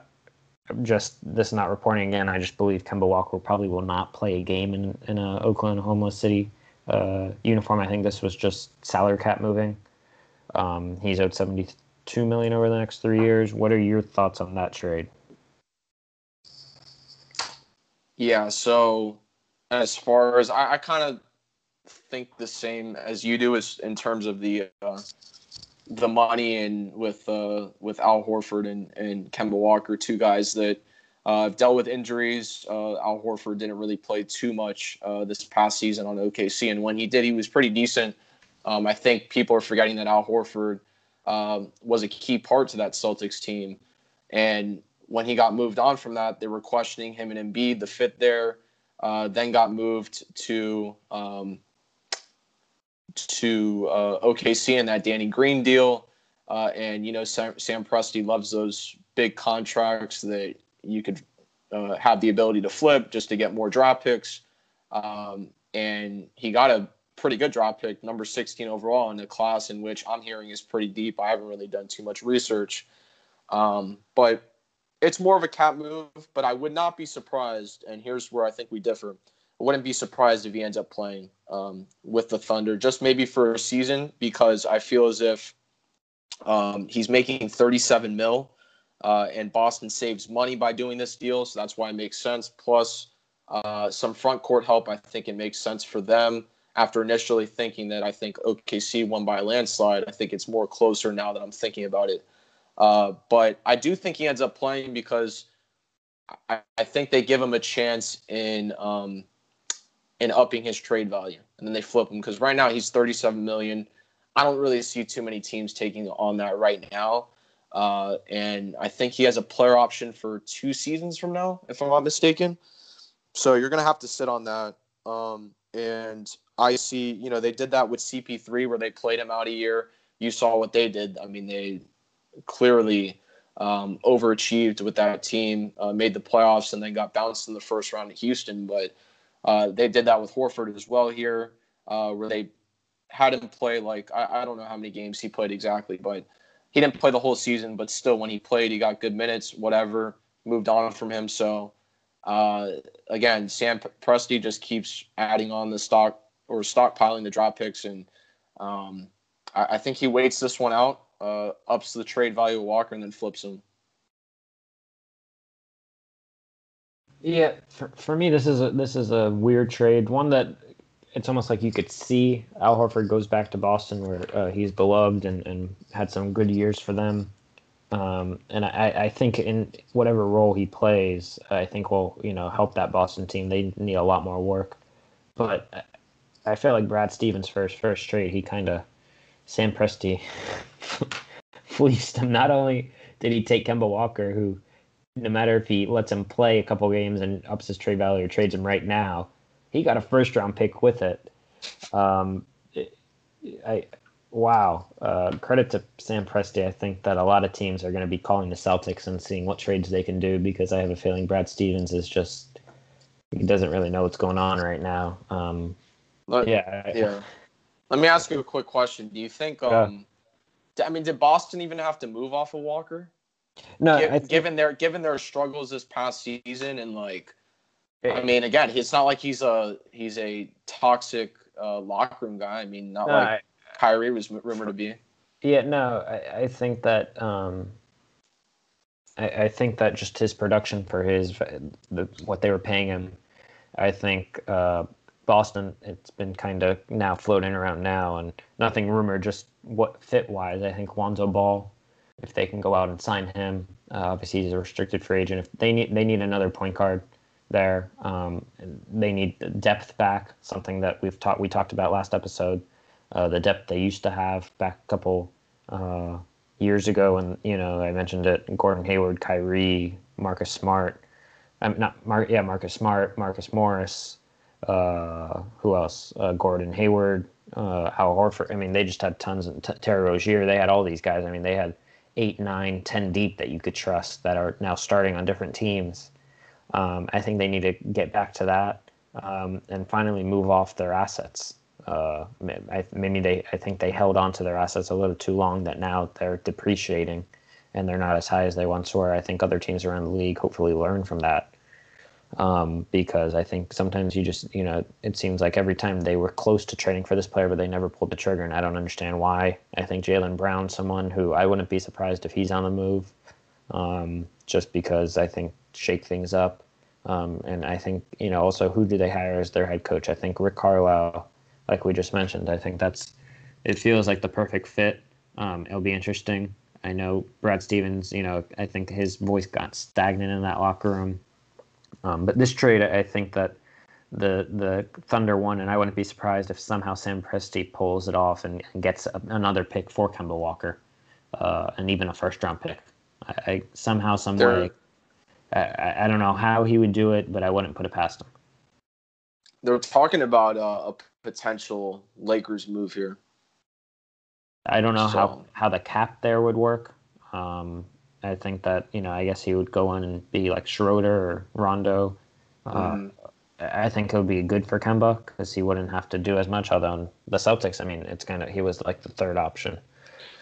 Speaker 1: just this is not reporting again. I just believe Kemba Walker probably will not play a game in in a Oklahoma City uh, uniform. I think this was just salary cap moving. Um, he's owed seventy two million over the next three years. What are your thoughts on that trade?
Speaker 2: Yeah, so as far as I, I kind of think the same as you do, is in terms of the uh, the money and with uh, with Al Horford and and Kemba Walker, two guys that uh, have dealt with injuries. Uh, Al Horford didn't really play too much uh, this past season on OKC, and when he did, he was pretty decent. Um, I think people are forgetting that Al Horford um, was a key part to that Celtics team. And when he got moved on from that, they were questioning him and Embiid, the fit there. Uh, then got moved to um, to uh, OKC in that Danny Green deal. Uh, and you know Sam, Sam Presti loves those big contracts that you could uh, have the ability to flip just to get more draft picks. Um, and he got a pretty good drop pick, number 16 overall in a class in which I'm hearing is pretty deep. I haven't really done too much research. Um, but it's more of a cap move, but I would not be surprised. And here's where I think we differ. I wouldn't be surprised if he ends up playing um, with the Thunder, just maybe for a season, because I feel as if um, he's making 37 mil, uh, and Boston saves money by doing this deal, so that's why it makes sense. Plus, uh, some front court help, I think it makes sense for them after initially thinking that I think OKC won by a landslide. I think it's more closer now that I'm thinking about it. Uh, but I do think he ends up playing because I, I think they give him a chance in um, in upping his trade value, and then they flip him because right now he's 37 million. I don't really see too many teams taking on that right now. Uh, and I think he has a player option for two seasons from now, if I'm not mistaken. So you're gonna have to sit on that. Um, and I see, you know, they did that with CP3 where they played him out a year. You saw what they did. I mean, they clearly um, overachieved with that team, uh, made the playoffs, and then got bounced in the first round at Houston. But uh, they did that with Horford as well here, uh, where they had him play like I, I, don't know how many games he played exactly, but he didn't play the whole season. But still, when he played, he got good minutes. Whatever, moved on from him. So uh, again, Sam Presti just keeps adding on the stock or stockpiling the drop picks, and um, I, I think he waits this one out uh, ups the trade value of Walker and then flips him.
Speaker 1: Yeah, for, for me, this is a this is a weird trade. One that it's almost like you could see Al Horford goes back to Boston, where uh, he's beloved and, and had some good years for them. Um, and I, I think in whatever role he plays, I think will you know help that Boston team. They need a lot more work, but I feel like Brad Stevens first first trade, he kind of Sam Presti fleeced him. Not only did he take Kemba Walker, who no matter if he lets him play a couple games and ups his trade value or trades him right now, he got a first round pick with it. Um, I wow. Uh, credit to Sam Presti. I think that a lot of teams are going to be calling the Celtics and seeing what trades they can do because I have a feeling Brad Stevens is just he doesn't really know what's going on right now. Um,
Speaker 2: yeah, yeah. Let me ask you a quick question. Do you think um, I mean, did Boston even have to move off of Walker?
Speaker 1: No,
Speaker 2: G- think... given their given their struggles this past season and like, I mean, again, it's not like he's a he's a toxic uh, locker room guy. I mean, not no, like I, Kyrie was rumored to be.
Speaker 1: Yeah, no, I, I think that um, I, I think that just his production for his the, what they were paying him, I think uh, Boston, it's been kind of now floating around now, and nothing rumored, just what fit wise. I think Lonzo Ball, if they can go out and sign him, uh, obviously he's a restricted free agent. If they need they need another point guard there, um, they need depth back. Something that we've talked we talked about last episode. Uh, the depth they used to have back a couple uh, years ago, and you know I mentioned it: Gordon Hayward, Kyrie, Marcus Smart. I'm not Mar- yeah Marcus Smart, Marcus Morris uh, who else? Uh, Gordon Hayward, uh, Al Horford. I mean, they just had tons of t- Terry Rozier. They had all these guys. I mean, they had eight, nine, ten deep that you could trust that are now starting on different teams. Um, I think they need to get back to that um, and finally move off their assets. Uh, maybe they, I think they held on to their assets a little too long that now they're depreciating and they're not as high as they once were. I think other teams around the league hopefully learn from that um, because I think sometimes you just, you know, it seems like every time they were close to trading for this player, but they never pulled the trigger, and I don't understand why. I think Jaylen Brown, someone who I wouldn't be surprised if he's on the move, um, just because I think shake things up. Um, and I think, you know, also who do they hire as their head coach? I think Rick Carlisle, like we just mentioned, I think that's, it feels like the perfect fit. Um, it'll be interesting. I know Brad Stevens, you know, I think his voice got stagnant in that locker room um, but this trade, I think that the the Thunder won, and I wouldn't be surprised if somehow Sam Presti pulls it off and, and gets a, another pick for Kemba Walker, uh, and even a first round pick. I, I somehow, some way, I, I, don't know how he would do it, but I wouldn't put it past him.
Speaker 2: They're talking about uh, a potential Lakers move here.
Speaker 1: I don't know so. how how the cap there would work. Um, I think that you know, I guess he would go in and be like Schroeder or Rondo. Uh, mm. I think it would be good for Kemba because he wouldn't have to do as much. Although in the Celtics, I mean, it's kind of he was like the third option.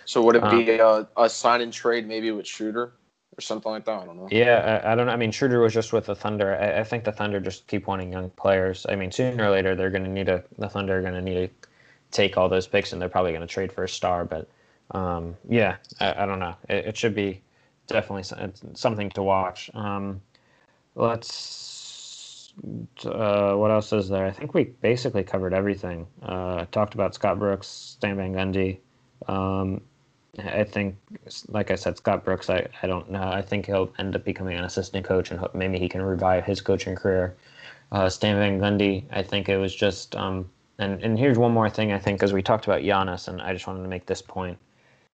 Speaker 2: So would it be um, a, a sign and trade maybe with Schroeder or something like that? I don't know.
Speaker 1: Yeah, I, I don't know. I mean, Schroeder was just with the Thunder. I, I, think the Thunder just keep wanting young players. I mean, sooner or later they're going to need a the Thunder are going to need to take all those picks and they're probably going to trade for a star. But um, yeah, I, I, don't know. It, it should be definitely something to watch. Um, let's. Uh, what else is there? I think we basically covered everything. Uh, talked about Scott Brooks, Stan Van Gundy. Um, I think, like I said, Scott Brooks. I, I don't know. I think he'll end up becoming an assistant coach, and maybe he can revive his coaching career. Uh, Stan Van Gundy. I think it was just um, and and here's one more thing I think because we talked about Giannis, and I just wanted to make this point.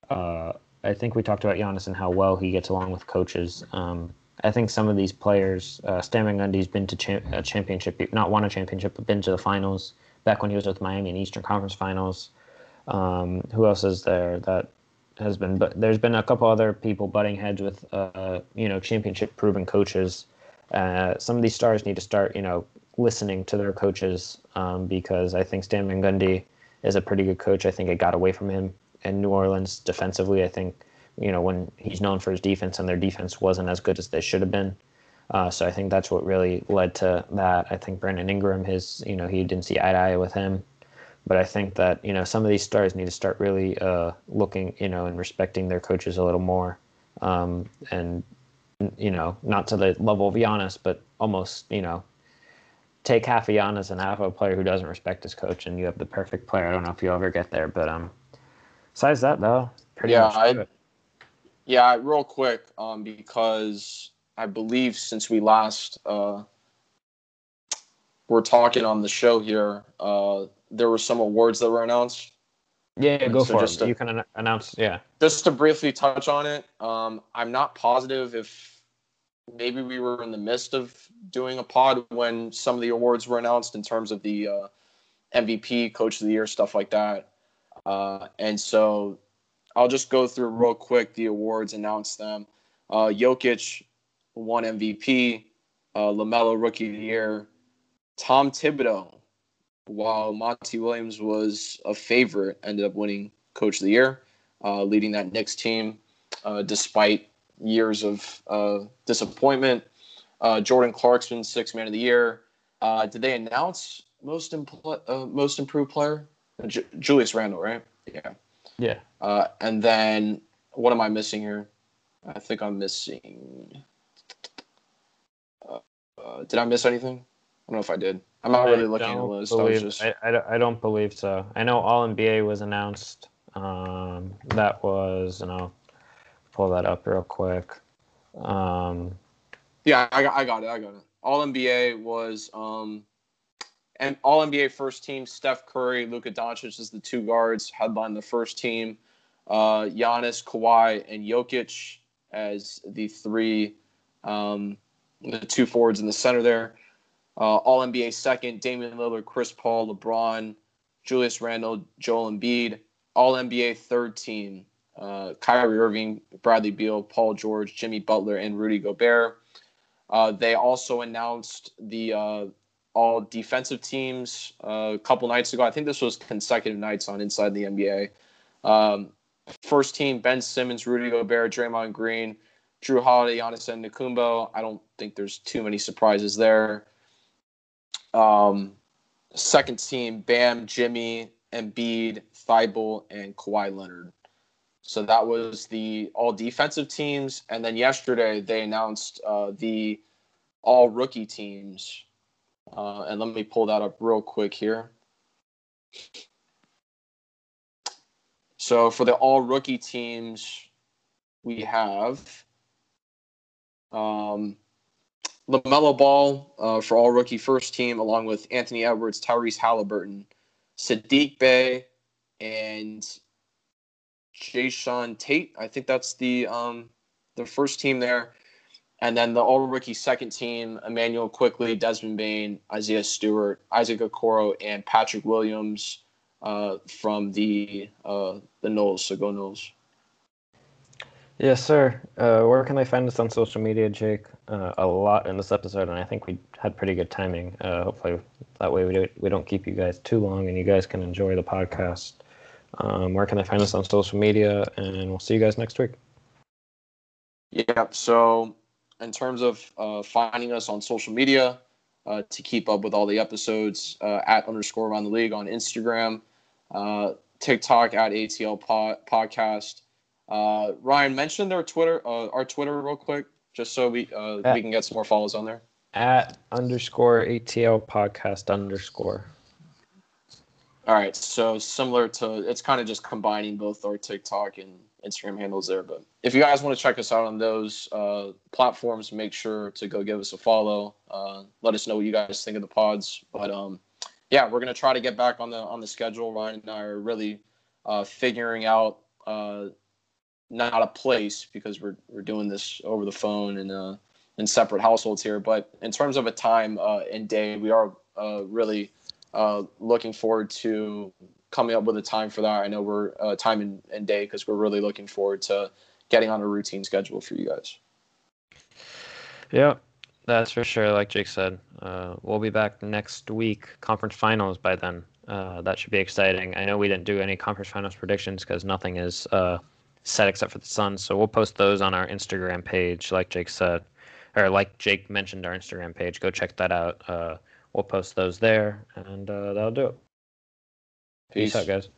Speaker 1: Uh, I think we talked about Giannis and how well he gets along with coaches. Um, I think some of these players, uh, Stan Van Gundy's been to cha- a championship, not won a championship, but been to the finals back when he was with Miami in Eastern Conference Finals. Um, who else is there that has been? But there's been a couple other people butting heads with, uh, you know, championship proven coaches. Uh, some of these stars need to start, you know, listening to their coaches um, because I think Stan Van Gundy is a pretty good coach. I think it got away from him in New Orleans defensively. I think you know when he's known for his defense and their defense wasn't as good as they should have been. Uh, so I think that's what really led to that. I think Brandon Ingram, his you know he didn't see eye to eye with him, but I think that you know some of these stars need to start really uh, looking you know and respecting their coaches a little more, um, and you know not to the level of Giannis, but almost you know take half of Giannis and half of a player who doesn't respect his coach, and you have the perfect player. I don't know if you'll ever get there, but um, besides that though, pretty
Speaker 2: yeah,
Speaker 1: much.
Speaker 2: I, yeah, real quick, um, because I believe since we last uh, were talking on the show here, uh, there were some awards that were announced.
Speaker 1: Yeah, go
Speaker 2: so
Speaker 1: for
Speaker 2: just
Speaker 1: it.
Speaker 2: to-
Speaker 1: you can an- announce. Yeah.
Speaker 2: Just to briefly touch on it, um, I'm not positive if maybe we were in the midst of doing a pod when some of the awards were announced in terms of the uh, MVP, Coach of the Year, stuff like that. Uh, and so I'll just go through real quick the awards, announce them. Uh, Jokic won MVP, uh, LaMelo Rookie of the Year, Tom Thibodeau, while Monty Williams was a favorite, ended up winning Coach of the Year, uh, leading that Knicks team uh, despite years of uh, disappointment. Jordan Clarkson, six man of the year. Did they announce most impl- most improved player? Ju- Julius Randle, right? Yeah.
Speaker 1: Yeah.
Speaker 2: Uh, and then what am I missing here? I think I'm missing. Uh, uh, did I miss anything? I don't know if I did. I'm not really
Speaker 1: I
Speaker 2: looking at the list. I was just
Speaker 1: I, I, don't- I don't believe so. I know All NBA was announced. Um, that was, and I'll pull that up real quick. Um,
Speaker 2: yeah, I got, I got it. I got it. All NBA was um, and All NBA first team. Steph Curry, Luka Doncic is the two guards. Headline the first team. Uh, Giannis, Kawhi, and Jokic as the three, um, the two forwards in the center there. Uh, All NBA second, Damian Lillard, Chris Paul, LeBron, Julius Randle, Joel Embiid. All NBA third team, uh, Kyrie Irving, Bradley Beal, Paul George, Jimmy Butler, and Rudy Gobert. Uh, they also announced the uh, all defensive teams uh, a couple nights ago. I think this was consecutive nights on Inside the NBA. Um, first team: Ben Simmons, Rudy Gobert, Draymond Green, Jrue Holiday, Giannis Antetokounmpo. I don't think there's too many surprises there. Um, second team: Bam, Jimmy, Embiid, Thybulle, and Kawhi Leonard. So that was the all defensive teams, and then yesterday they announced uh, the all rookie teams. Uh, and let me pull that up real quick here. So for the all rookie teams, we have um, Lamelo Ball uh, for all rookie first team, along with Anthony Edwards, Tyrese Haliburton, Saddiq Bey, and Jae'Sean Tate. I think that's the um, the first team there. And then the all rookie second team, Immanuel Quickley, Desmond Bane, Isaiah Stewart, Isaac Okoro, and Patrick Williams uh, from the uh, the Noles. So go Noles.
Speaker 1: yes, sir. Uh, where can they find us on social media, Jake? Uh, a lot in this episode, and I think we had pretty good timing. Uh, hopefully, that way we don't, we don't keep you guys too long, and you guys can enjoy the podcast. Um, where can they find us on social media? And we'll see you guys next week.
Speaker 2: Yep. So, in terms of uh, finding us on social media uh, to keep up with all the episodes, uh, at underscore around the league on Instagram, uh, TikTok at ATL pod, podcast. Uh, Ryan mentioned our Twitter, uh, our Twitter, real quick, just so we uh,
Speaker 1: Yeah.
Speaker 2: we can get some more follows on there.
Speaker 1: At underscore ATL podcast underscore.
Speaker 2: All right. So similar to it's kind of just combining both our TikTok and Instagram handles there. But if you guys want to check us out on those uh, platforms, make sure to go give us a follow. Uh, let us know what you guys think of the pods. But um, yeah, we're gonna try to get back on the on the schedule. Ryan and I are really uh, figuring out uh, not a place because we're we're doing this over the phone and uh, in separate households here. But in terms of a time uh, and day, we are really looking forward to coming up with a time for that. I know we're uh, time and, and day because we're really looking forward to getting on a routine schedule for you guys.
Speaker 1: Yeah, that's for sure. Like Jake said, uh, we'll be back next week. Conference finals by then. Uh, that should be exciting. I know we didn't do any conference finals predictions because nothing is uh, set except for the Suns. So we'll post those on our Instagram page, like Jake said, or like Jake mentioned, our Instagram page. Go check that out. Uh, we'll post those there, and uh, that'll do it. Peace, Peace out, guys.